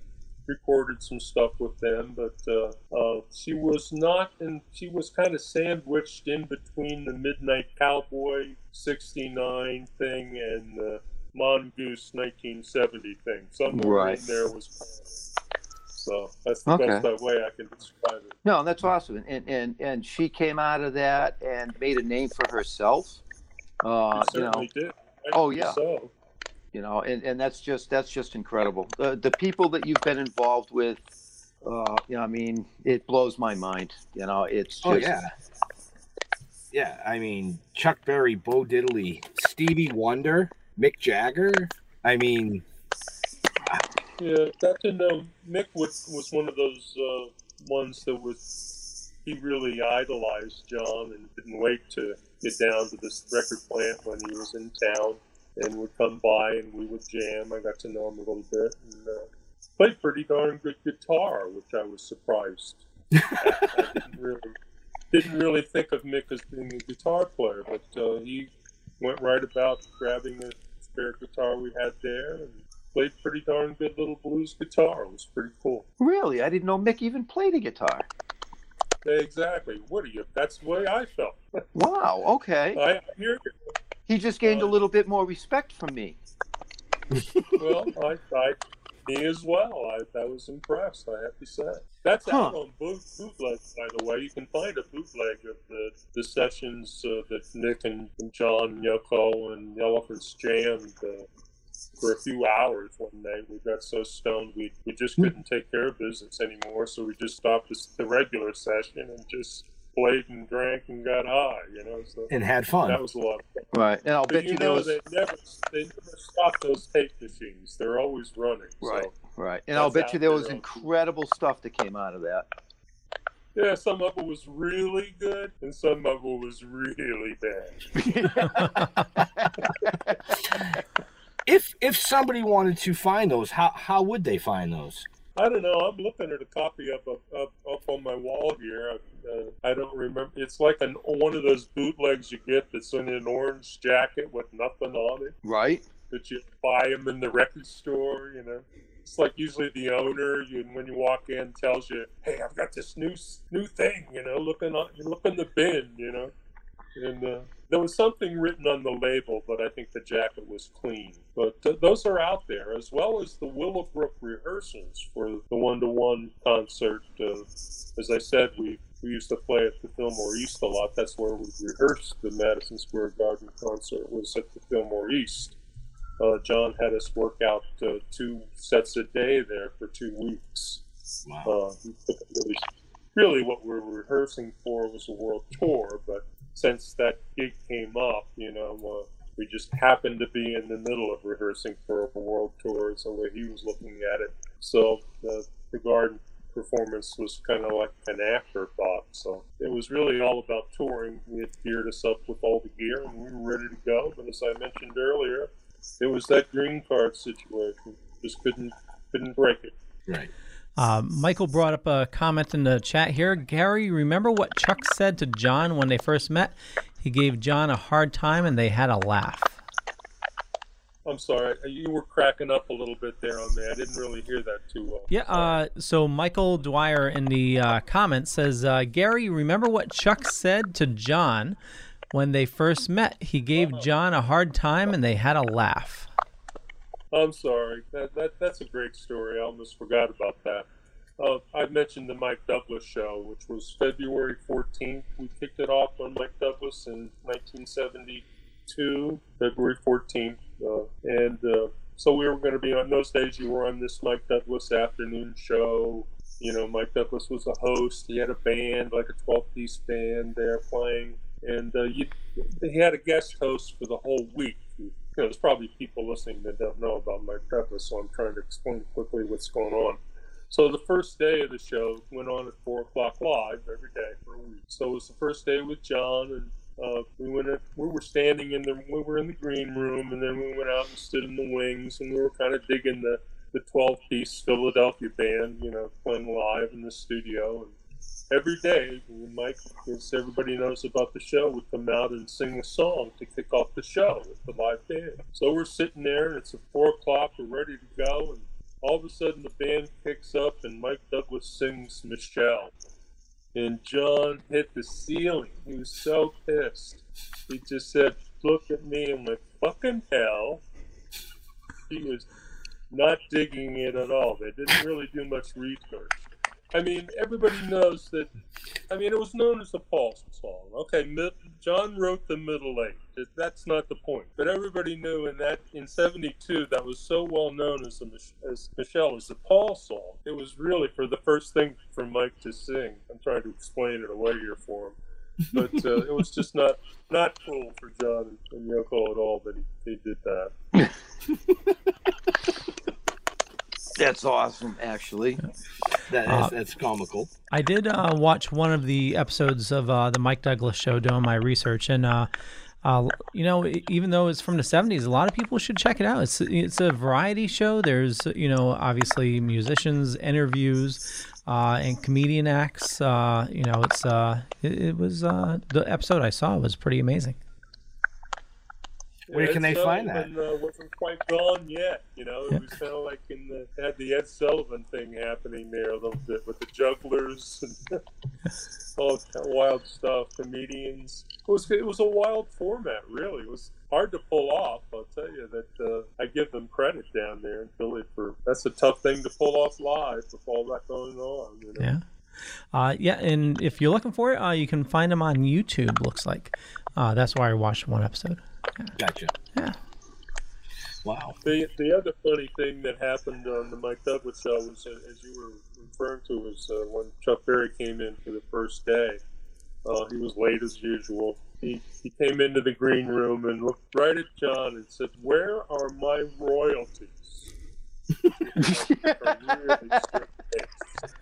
recorded some stuff with them. But uh, uh, she was not, and she was kind of sandwiched in between the Midnight Cowboy '69 thing and the Mongoose 1970 thing. Somewhere Right. in there was. So that's the Okay. best way I can describe it. No, that's awesome. And and and she came out of that and made a name for herself. Uh, you know. did. I Oh, yeah. So. You know and, and that's just that's just incredible the, the people that you've been involved with uh you know i mean it blows my mind you know it's just Oh yeah. Yeah, I mean Chuck Berry, Bo Diddley, Stevie Wonder, Mick Jagger. I mean, Yeah, got to know Mick was, was one of those uh, ones that was he really idolized John and didn't wait to get down to this record plant when he was in town and would come by and we would jam. I got to know him a little bit and uh, played pretty darn good guitar, which I was surprised. I didn't really didn't really think of Mick as being a guitar player, but uh, he went right about grabbing a spare guitar we had there and played pretty darn good little blues guitar. It was pretty cool. really i didn't know mick even played a guitar Exactly. What are you? That's the way I felt. Wow. Okay. I hear you. He just gained a little bit more respect from me. Well, I, I, me as well. I, I was impressed. I have to say. That's Huh. out on boot, bootleg, by the way. You can find a bootleg of the the sessions uh, that Mick and, and John Yoko and Elephants jammed uh, for a few hours one night. We got so stoned we we just couldn't take care of business anymore, so we just stopped the regular session and just played and drank and got high. You know, so And had fun. That was a lot of fun. Right. And I'll But bet you you know was they never they never stop those tape machines. They're always running. right, So, right. And I'll bet you there there was on- incredible stuff that came out of that. yeah, some of it was really good, and some of it was really bad. If if somebody wanted to find those, how how would they find those? I don't know. I'm looking at a copy up up, up, up on my wall here. Uh, I don't remember. It's like an, one of those bootlegs you get that's in an orange jacket with nothing on it. Right. That you buy them in the record store. You know, it's like usually the owner, you, when you walk in, tells you, "Hey, I've got this new s- new thing." You know, look in on- look in the bin. You know, and uh, there was something written on the label, but I think the jacket was clean. But uh, those are out there, as well as the Willowbrook rehearsals for the one-to-one concert. Uh, as I said, we we used to play at the Fillmore East a lot. That's where we rehearsed the Madison Square Garden concert. Was at the Fillmore East. Uh, John had us work out uh, two sets a day there for two weeks. Uh, really, really, what we were rehearsing for was a world tour, but since that gig came up, you know, uh, we just happened to be in the middle of rehearsing for a world tour, so way he was looking at it. So the, the garden performance was kind of like an afterthought. So it was really all about touring. We had geared us up with all the gear, and we were ready to go. But as I mentioned earlier, it was that green card situation. Just couldn't couldn't break it. Right. Uh, Michael brought up a comment in the chat here. Gary, remember what Chuck said to John when they first met? He gave John a hard time and they had a laugh. I'm sorry, you were cracking up a little bit there on me. I didn't really hear that too well. Yeah, uh, so Michael Dwyer in the uh, comments says, uh, Gary, remember what Chuck said to John when they first met? He gave John a hard time and they had a laugh. I'm sorry. That, that that's a great story. I almost forgot about that. Uh, I mentioned the Mike Douglas show, which was February 14th. We kicked it off on Mike Douglas in 1972, February 14th, uh, and uh, so we were going to be on those days. You were on this Mike Douglas afternoon show. You know, Mike Douglas was a host. He had a band, like a 12-piece band, there playing, and uh, you, he had a guest host for the whole week. You know, there's probably people listening that don't know about my preface, so I'm trying to explain quickly what's going on. So the first day of the show went on at four o'clock live every day for a week. So it was the first day with John, and uh, we went. In, we were standing in the we were in the green room, and then we went out and stood in the wings, and we were kind of digging the the 12 piece Philadelphia band, you know, playing live in the studio. And every day, Mike, as everybody knows about the show, would come out and sing a song to kick off the show with the live band. So we're sitting there, and it's at four o'clock. We're ready to go, and all of a sudden the band picks up, and Mike Douglas sings Michelle. And John hit the ceiling. He was so pissed. He just said, "Look at me!" I'm like, "Fucking hell!" He was not digging it at all. They didn't really do much research. I mean, everybody knows that. I mean, it was known as the Paul song. Okay, John wrote the middle eight. That's not the point. But everybody knew in that in '72 that was so well known as the as Michelle as the Paul song. It was really for the first thing for Mike to sing. I'm trying to explain it away here for him. But uh, it was just not not cool for John and Yoko at all that he, he did that. That's awesome, actually. That Uh, that's comical. I did uh, watch one of the episodes of uh, the Mike Douglas show doing my research, and uh, uh, you know, even though it's from the '70s, a lot of people should check it out. It's it's a variety show. There's you know obviously musicians, interviews, uh, and comedian acts. Uh, you know, it's uh, it, it was uh, the episode I saw was pretty amazing. Where can they find that? Sullivan, Uh, wasn't quite gone yet. You know, it was kind of like in the had the Ed Sullivan thing happening there a little bit with the jugglers. And all that wild stuff. Comedians. It was it was a wild format. Really, it was hard to pull off. I'll tell you that uh, I give them credit down there in Philly for that's a tough thing to pull off live with all that going on. You know? Yeah. Uh, yeah, and if you're looking for it, uh, you can find them on YouTube. Looks like uh, that's why I watched one episode. Gotcha. Yeah. Wow. The the other funny thing that happened on the Mike Douglas show was, uh, as you were referring to, was uh, when Chuck Berry came in for the first day. Uh, he was late as usual. He, he came into the green room and looked right at John and said, "Where are my royalties?" Really strict face.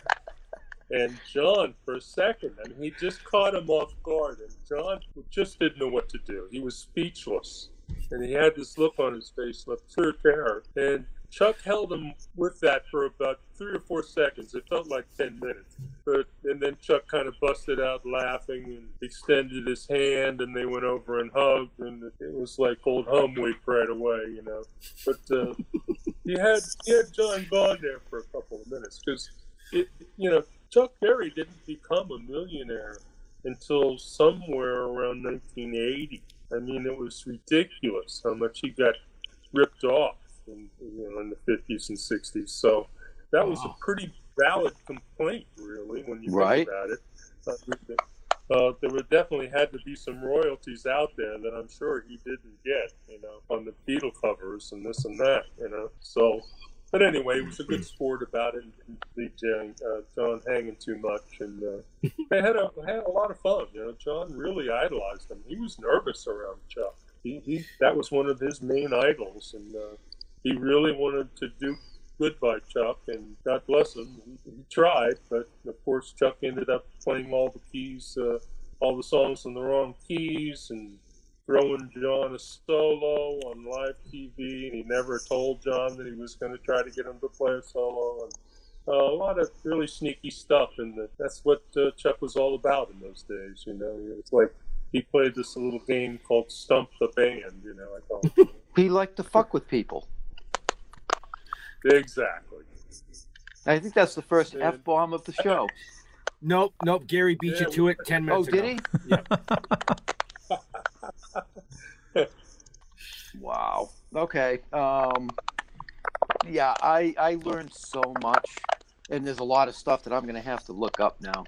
and John, for a second, I mean, he just caught him off guard, and John just didn't know what to do. He was speechless, and he had this look on his face of pure terror. And Chuck held him with that for about three or four seconds. It felt like ten minutes. But and then Chuck kind of busted out laughing and extended his hand, and they went over and hugged, and it was like old home week right away, you know. But uh, he had he had John gone there for a couple of minutes because you know, Chuck Berry didn't become a millionaire until somewhere around 1980. I mean, it was ridiculous how much he got ripped off in, you know, in the 50s and 60s. So that was a pretty valid complaint, really, when you Right. think about it. Uh, uh, there would definitely had to be some royalties out there that I'm sure he didn't get, you know, on the Beatle covers and this and that, you know. So, but anyway, he was a good sport about it and leave John, uh, John hanging too much, and uh, they had a had a lot of fun. You know, John really idolized him. He was nervous around Chuck. He, he that was one of his main idols, and uh, he really wanted to do good by Chuck, and God bless him. He, he tried, but of course, Chuck ended up playing all the keys, uh, all the songs in the wrong keys, and throwing John a solo on live TV. And he never told John that he was going to try to get him to play a solo, and uh, a lot of really sneaky stuff. And that's what uh, Chuck was all about in those days. You know, it's like he played this little game called Stump the Band. You know, I call it. He liked to fuck with people. exactly. I think that's the first f bomb of the show. Nope, nope. Gary beat you to it ten minutes did ago. Did he? Wow. Okay. Um, yeah, I I learned so much, and there's a lot of stuff that I'm going to have to look up now.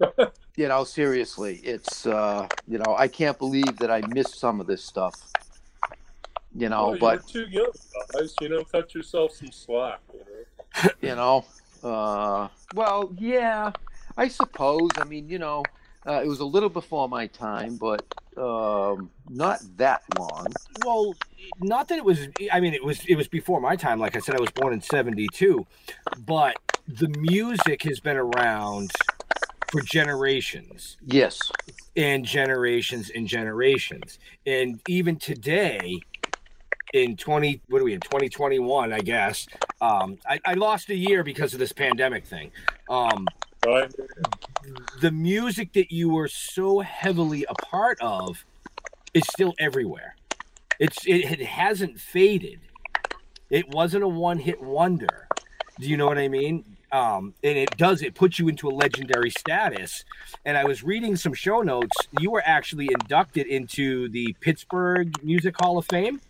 you know, seriously, it's uh, you know, I can't believe that I missed some of this stuff. You know, Well, but you're too young, guys. You know, cut yourself some slack. You know. you know, uh, well, yeah, I suppose. I mean, you know, uh, it was a little before my time, but um, not that long. Well, not that it was. I mean, it was. It was before my time. Like I said, I was born in '72, but the music has been around for generations. Yes. And generations and generations, and even today, in 20 what are we in 2021 i guess um i, I lost a year because of this pandemic thing um the music that you were so heavily a part of is still everywhere it's it, it hasn't faded it wasn't a one-hit wonder do you know what i mean um and it does it puts you into a legendary status and i was reading some show notes you were actually inducted into the pittsburgh music hall of fame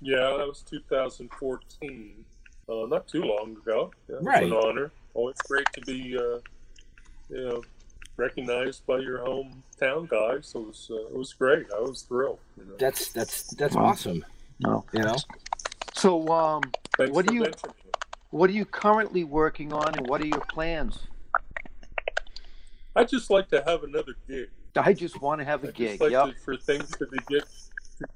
Yeah, that was 2014. Uh, not too long ago. Yeah, Right. It's an honor. Always great to be, uh, you know, recognized by your hometown guys. So it was, uh, it was great. I was thrilled. You know. that's that's that's Wow. awesome No. you know So, um, Thanks what do you what are you currently working on, and what are your plans? I just like to have another gig. I just want to have a I gig. just like Yep. to, for things to be get.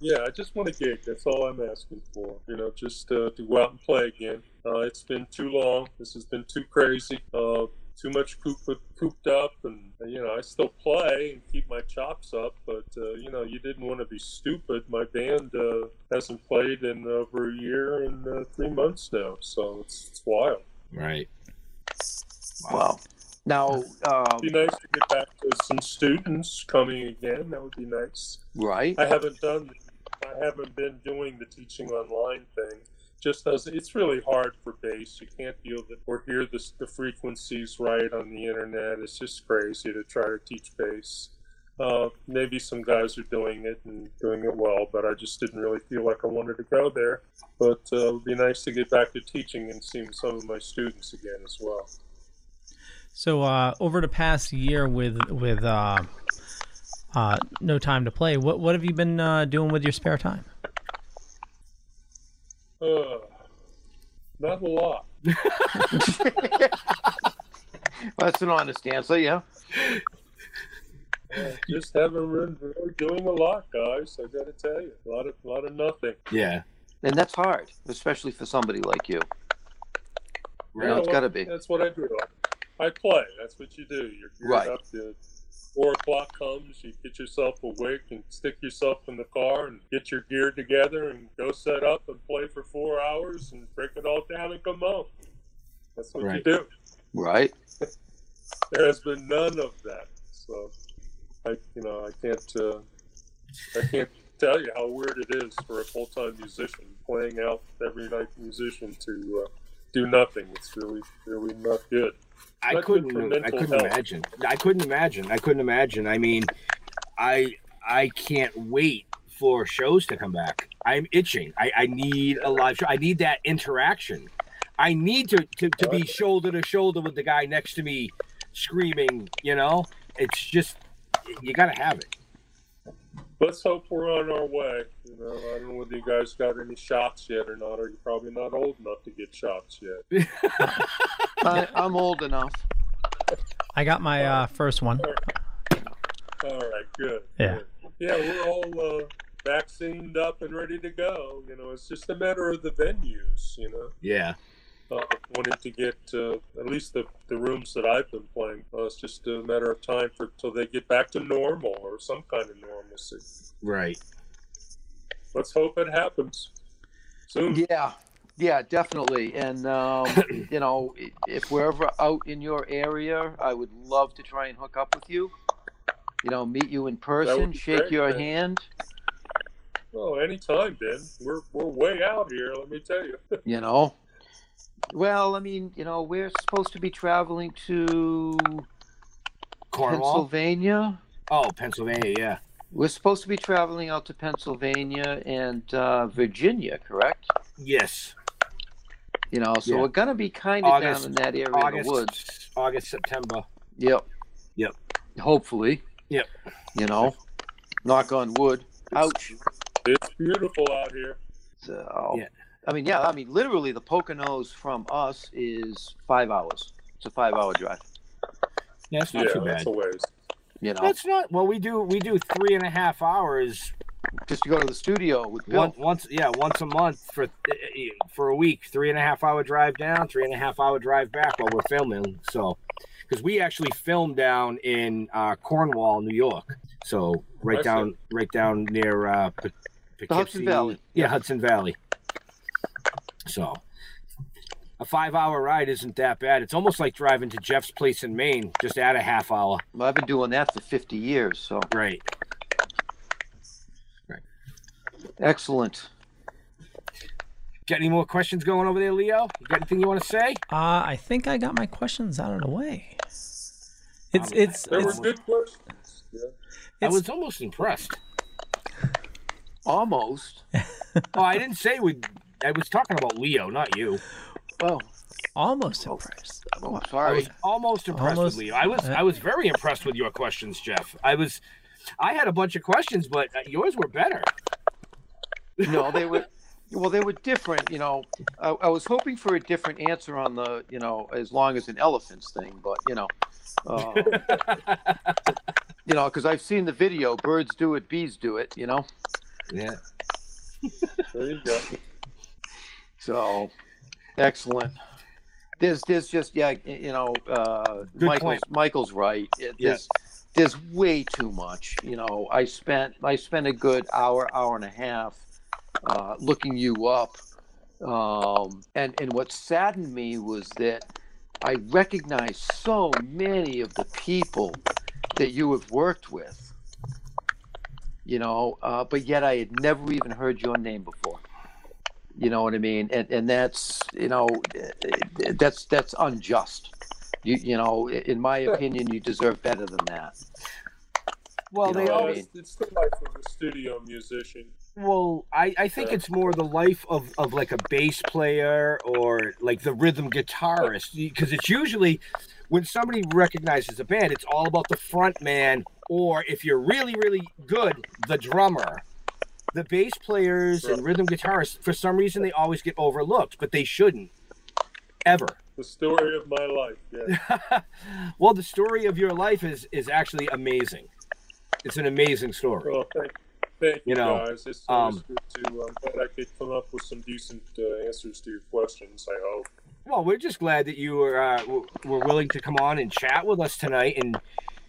Yeah, I just want a gig. That's all I'm asking for. You know, just uh, to go out and play again. Uh, it's been too long. This has been too crazy. Uh, too much coop, cooped up, and you know, I still play and keep my chops up. But uh, you know, you didn't want to be stupid. My band uh, hasn't played in over a year and uh, three months now, so it's, it's wild. right Wow. Now, um, It'd be nice to get back to some students coming again. That would be nice. right? I haven't done. I haven't been doing the teaching online thing. just doesn't. It's really hard for bass. You can't feel the or hear the the frequencies right on the internet. It's just crazy to try to teach bass. Uh, maybe some guys are doing it and doing it well, but I just didn't really feel like I wanted to go there. But uh, it would be nice to get back to teaching and seeing some of my students again as well. So uh, over the past year with with uh, uh, no time to play, what what have you been uh, doing with your spare time? Uh, not a lot. That's an honest answer, yeah. Uh, just haven't been really doing a lot, guys. I got to tell you, a lot of, a lot of nothing. Yeah. And that's hard, especially for somebody like you. You know, Yeah, it's well, got to be. That's what I do. I, I play. That's what you do. You're geared Right. up to four o'clock comes, you get yourself awake and stick yourself in the car and get your gear together and go set up and play for four hours and break it all down and come home. That's what Right. you do. Right. There has been none of that. So I you know, I can't uh, I can't tell you how weird it is for a full time musician playing out every night musician to uh, do nothing. It's really really not good. I couldn't. I couldn't health. imagine. I couldn't imagine. I couldn't imagine. I mean, I I can't wait for shows to come back. I'm itching. I, I need a live show. I need that interaction. I need to, to, to be shoulder to shoulder with the guy next to me screaming, you know? It's just you gotta have it. Let's hope we're on our way. You know, I don't know whether you guys got any shots yet or not. Or you're probably not old enough to get shots yet. I, I'm old enough. I got my uh, first one. All right, good. Yeah. good. Yeah, we're all uh, vaccinated up and ready to go. You know, it's just a matter of the venues. You know, Yeah. Uh, wanting to get uh, at least the, the rooms that I've been playing. Uh, it's just a matter of time for till they get back to normal or some kind of normalcy. Right. Let's hope it happens soon. Yeah, yeah, definitely. And um, you know, if we're ever out in your area, I would love to try and hook up with you. You know, meet you in person, shake great, your man. hand. Oh, anytime, Ben. We're we're way out here. Let me tell you. You know. Well, I mean, you know, we're supposed to be traveling to Cornwall? Pennsylvania. Oh, Pennsylvania, yeah. We're supposed to be traveling out to Pennsylvania and uh, Virginia, correct? Yes. You know, so Yeah. we're gonna be kind of down in that area of August, the woods. August, September. Yep. Yep. Hopefully. Yep. You know, knock on wood. Ouch. It's beautiful out here. So, Yeah. I mean, yeah, I mean, literally, the Poconos from us is five hours. It's a five-hour drive. Yeah, it's not yeah, too that's bad. a ways. You know, That's not well. We do we do three and a half hours just to go to the studio with Bill. once once yeah once a month for for a week. Three and a half hour drive down, three and a half hour drive back while we're filming. So because we actually filmed down in uh, Cornwall, New York. So right I see. down right down near uh, P- The Hudson Poughkeepsie- Valley. Yeah, Hudson Valley. So a five hour ride isn't that bad. It's almost like driving to Jeff's place in Maine, just add a half hour. Well, I've been doing that for 50 years, so great. Right. excellent. Got any more questions going over there, Leo? You got anything you want to say? Uh, I think I got my questions out of the way. It's it's There were it's, good questions. Yeah. I was almost impressed. Almost. Oh, I didn't say we. I was talking about Leo, not you. Oh, almost impressed. oh, I sorry. was almost impressed Almost- with Leo. I was. I was very impressed with your questions, Jeff. I was. I had a bunch of questions, but uh, yours were better. no, they were. Well, they were different. You know, I, I was hoping for a different answer on the, you know, as long as an elephants thing, but you know, uh, you know, because I've seen the video. Birds do it, bees do it. You know, Yeah. There you go. So excellent. There's, there's just yeah, you know, uh, Good Michael's point. Michael's right. It. There's, there's way too much. You know, I spent I spent a good hour, hour and a half uh, looking you up, um, and and what saddened me was that I recognized so many of the people that you have worked with. You know, uh, but yet I had never even heard your name before. You know what I mean? And and that's you know that's that's unjust. You you know, in my opinion, you deserve better than that. Well, You know they what I always. mean? It's the life of a studio musician. Well, I, I think it's more the life of, of like a bass player or like the rhythm guitarist because it's usually when somebody recognizes a band, it's all about the front man or if you're really really good, the drummer. The bass players and rhythm guitarists, for some reason, they always get overlooked, but they shouldn't ever. The story of my life. Yeah. Well, the story of your life is is actually amazing. It's an amazing story. Well, thank, thank you, You know, guys. It's always um, good to. I'm glad I could come up with some decent uh, answers to your questions. I hope. Well, we're just glad that you were uh, were willing to come on and chat with us tonight, and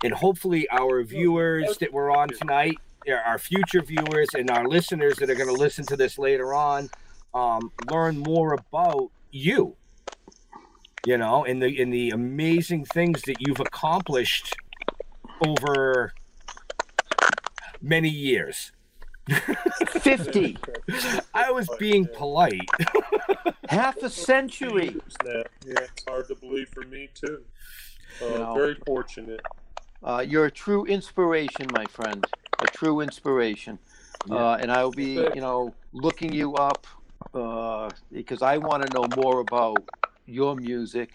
and hopefully our viewers that were on tonight, uh, our future viewers, and our listeners that are going to listen to this later on, um, learn more about you. You know, and the and the amazing things that you've accomplished over many years. 50. I was being polite. Half a century. Yeah, it's hard to believe for me too. Uh, You know. Very fortunate. Uh, you're a true inspiration, my friend. A true inspiration. Uh, and I will be, you know, looking you up uh, because I want to know more about your music.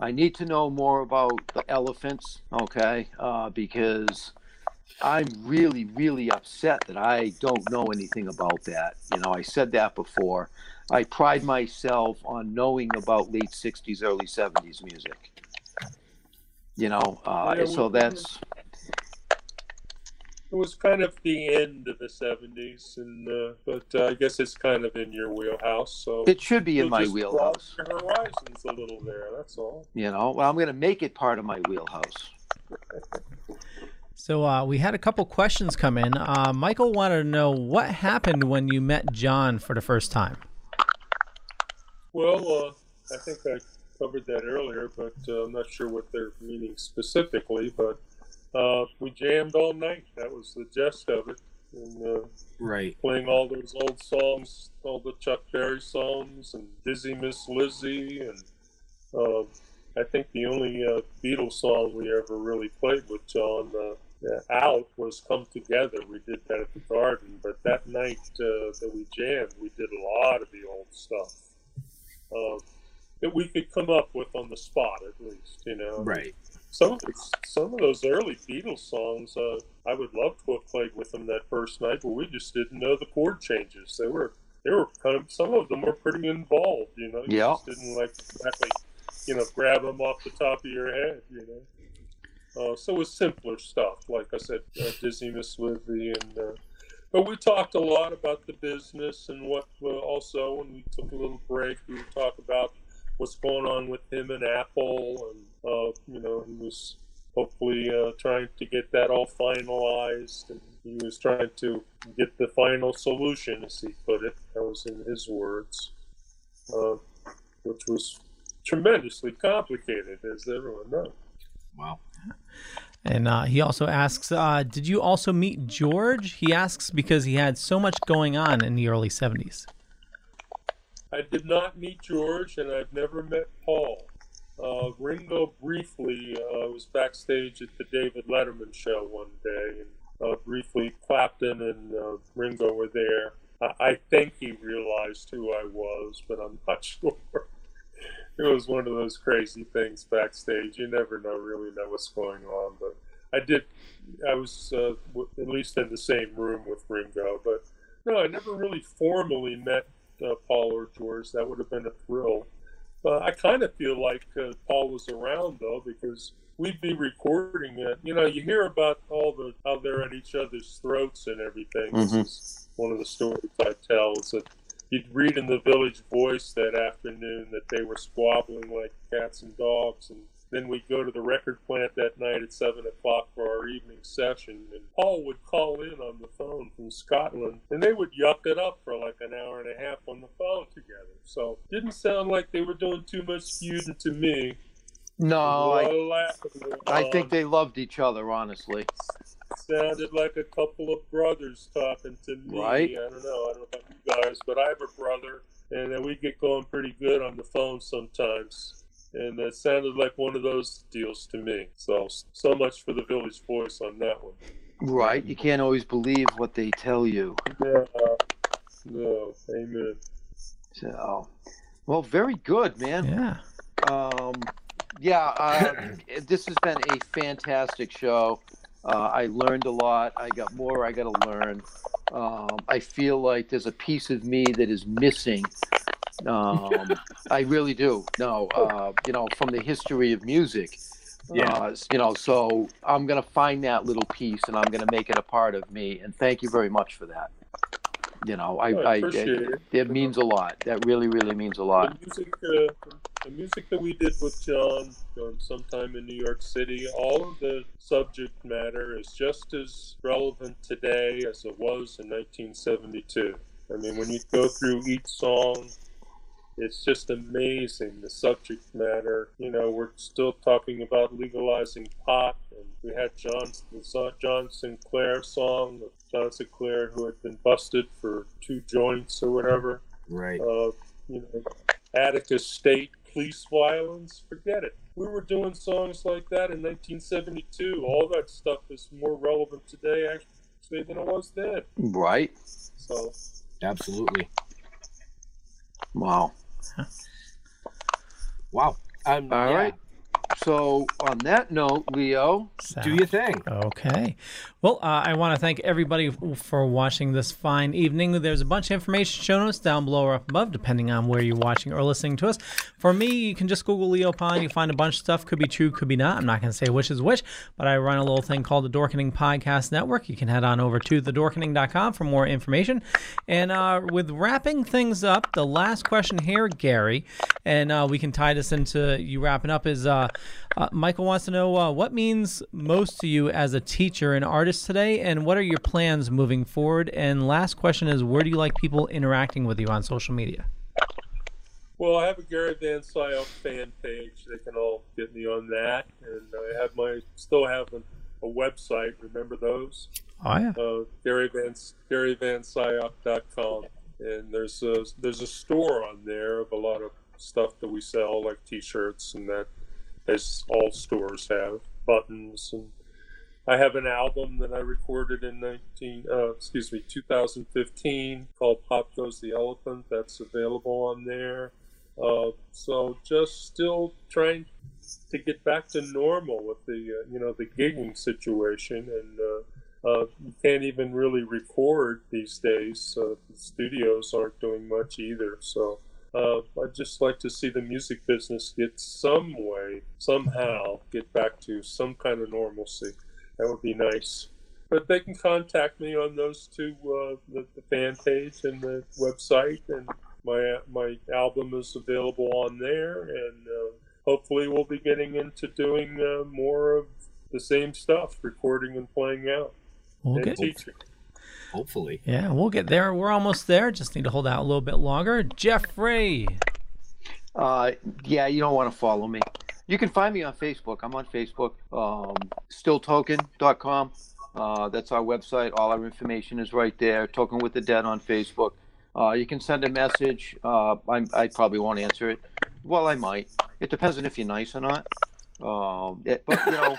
I need to know more about the elephants, okay? Uh, because I'm really, really upset that I don't know anything about that. You know, I said that before. I pride myself on knowing about late 60s, early 70s music. You know, uh, Yeah, so that's It was kind of the end of the '70s, and uh, but uh, I guess it's kind of in your wheelhouse. So It should be in my just wheelhouse. Your horizons a little there. That's all. You know, well, I'm going to make it part of my wheelhouse. So uh, we had a couple questions come in. Uh, Michael wanted to know what happened when you met John for the first time. Well, uh, I think I covered that earlier, but uh, I'm not sure what they're meaning specifically. But uh, we jammed all night. That was the gist of it. And, uh, Right. playing all those old songs, all the Chuck Berry songs, and Dizzy Miss Lizzy, and uh, I think the only uh, Beatles song we ever really played with John uh, uh, out was "Come Together." We did that at the Garden, but that night uh, that we jammed, we did a lot of the old stuff uh, that we could come up with on the spot, at least. You know, Right. Some of it's, some of those early Beatles songs, uh, I would love to have played with them that first night, but we just didn't know the chord changes. They were they were kind of some of them were pretty involved. You know, Yeah. just didn't like exactly you know grab them off the top of your head. You know. Uh, so it was simpler stuff, like I said, uh, Dizzy Miss Lizzy, and uh, but we talked a lot about the business and what. Uh, also, when we took a little break, we would talk about what's going on with him and Apple, and uh, you know, he was hopefully uh, trying to get that all finalized, and he was trying to get the final solution, as he put it. That was in his words, uh, which was tremendously complicated, as everyone knows. Wow. And uh, he also asks, uh, did you also meet George? He asks because he had so much going on in the early 70s. I did not meet George, and I've never met Paul. Uh, Ringo briefly uh, was backstage at the David Letterman show one day, and uh, briefly Clapton and uh, Ringo were there. I, I think he realized who I was, but I'm not sure. it was one of those crazy things backstage. You never know, really know what's going on. But I did. I was uh, w- at least in the same room with Ringo, but no, I never really formally met uh, Paul or George. That would have been a thrill. Uh, I kind of feel like uh, Paul was around though, because we'd be recording it. You know, you hear about all the how they're at each other's throats and everything. This Mhm. is one of the stories I tell is that you'd read in the Village Voice that afternoon that they were squabbling like cats and dogs, and then we'd go to the record plant that night at seven o'clock for our evening session, and Paul would call in on the phone from Scotland, and they would yuck it up for like an hour and a half on the phone together. So didn't sound like they were doing too much feuding to me. No, I, of laughing going I think um, they loved each other, honestly. sounded like a couple of brothers talking to me. Right. I don't know. I don't know about you guys, but I have a brother and then we get going pretty good on the phone sometimes. And that sounded like one of those deals to me. So, so much for the Village Voice on that one. Right. You can't always believe what they tell you. Yeah. No. Amen. So, well, very good, man. Yeah. Um, yeah. Uh, this has been a fantastic show. Uh, I learned a lot. I got more I got to learn. Um, I feel like there's a piece of me that is missing. Um, I really do. No, uh, you know, from the history of music. Yeah. Uh, you know, so I'm gonna find that little piece and I'm gonna make it a part of me. And thank you very much for that. You know, I, I I, appreciate it, it. it means a lot. That really, really means a lot. The music, uh, the music that we did with John um, sometime in New York City, all of the subject matter is just as relevant today as it was in 1972. I mean, when you go through each song, it's just amazing the subject matter. You know, we're still talking about legalizing pot, and we had John the John Sinclair song of John Sinclair who had been busted for two joints or whatever. Right. Uh, you know, Attica State police violence. Forget it. We were doing songs like that in 1972. All that stuff is more relevant today, actually, than it was then. Right. So. Absolutely. Wow. Wow. Um, All yeah. right. So on that note, Leo, Do your thing. Okay. Well, uh, I want to thank everybody for watching this fine evening. There's a bunch of information shown us down below or up above, depending on where you're watching or listening to us. For me, you can just Google Leo Pond. You find a bunch of stuff. Could be true, could be not. I'm not going to say which is which, but I run a little thing called the Dorkening Podcast Network. You can head on over to thedorkening.com for more information. And uh, with wrapping things up, the last question here, Gary, and uh, we can tie this into you wrapping up, is uh, uh, Michael wants to know uh, what means most to you as a teacher and artist today, and what are your plans moving forward? And last question is, where do you like people interacting with you on social media? Well, I have a Gary Van Scyoc fan page. They can all get me on that, and I have my still have a, a website. Remember those? Oh yeah. Uh, Gary Van GaryVanScyoc.com, and there's a there's a store on there of a lot of stuff that we sell, like T-shirts and that, as all stores have, buttons, and I have an album that I recorded in 19 uh, excuse me 2015 called Pop Goes the Elephant. That's available on there. Uh, so just still trying to get back to normal with the uh, you know the gigging situation and uh, uh, you can't even really record these days. Uh, the studios aren't doing much either. So uh, I'd just like to see the music business get some way, somehow, get back to some kind of normalcy. That would be nice. But they can contact me on those two, uh, the, the fan page and the website, and my my album is available on there, and uh, hopefully we'll be getting into doing uh, more of the same stuff, recording and playing out, We'll and teaching. Hopefully. Yeah, we'll get there. We're almost there. Just need to hold out a little bit longer. Jeffrey. Uh, yeah, you don't want to follow me. You can find me on Facebook. I'm on Facebook. Um, stilltoken.com. Uh, that's our website. All our information is right there. Token with the Dead on Facebook. Uh, you can send a message. Uh, I, I probably won't answer it. Well, I might. It depends on if you're nice or not. Um, it- but you know,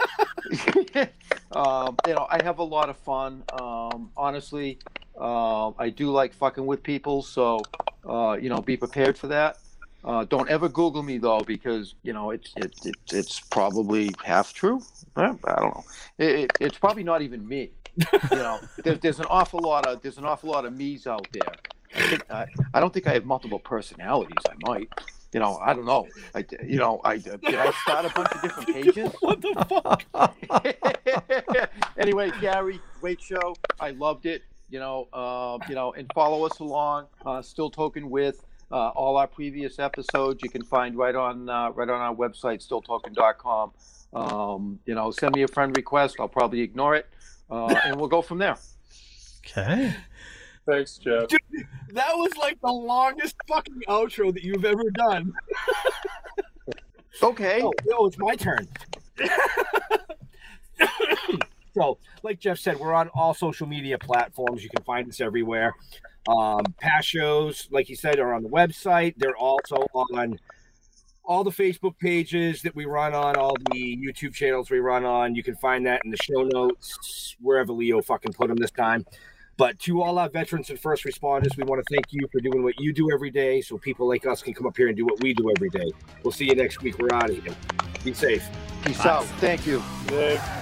um, you know, I have a lot of fun. Um, honestly, uh, I do like fucking with people, so uh, you know, be prepared for that. Uh, don't ever Google me though, because you know it's it, it, it's probably half true. Eh, I don't know. It, it, it's probably not even me. You know, there's, there's an awful lot of there's an awful lot of me's out there. I, think, I, I don't think I have multiple personalities. I might. You know, I don't know. I, you know, I did I start a bunch of different pages? what the fuck? anyway, Gary, great show. I loved it. You know, uh, you know, and follow us along. Uh, Still Talking With uh, all our previous episodes. You can find right on uh, right on our website, stilltoken.com. Um, you know, send me a friend request. I'll probably ignore it, uh, and we'll go from there. Okay. Thanks, Jeff. Dude, that was like the longest fucking outro that you've ever done. Okay. Oh, no, it's my turn. so, like Jeff said, we're on all social media platforms. You can find us everywhere. Um, past shows, like you said, are on the website. They're also on all the Facebook pages that we run on, all the YouTube channels we run on. You can find that in the show notes, wherever Leo fucking put them this time. But to all our veterans and first responders, we want to thank you for doing what you do every day so people like us can come up here and do what we do every day. We'll see you next week. We're out of here. Be safe. Peace out. Thank you. Yeah.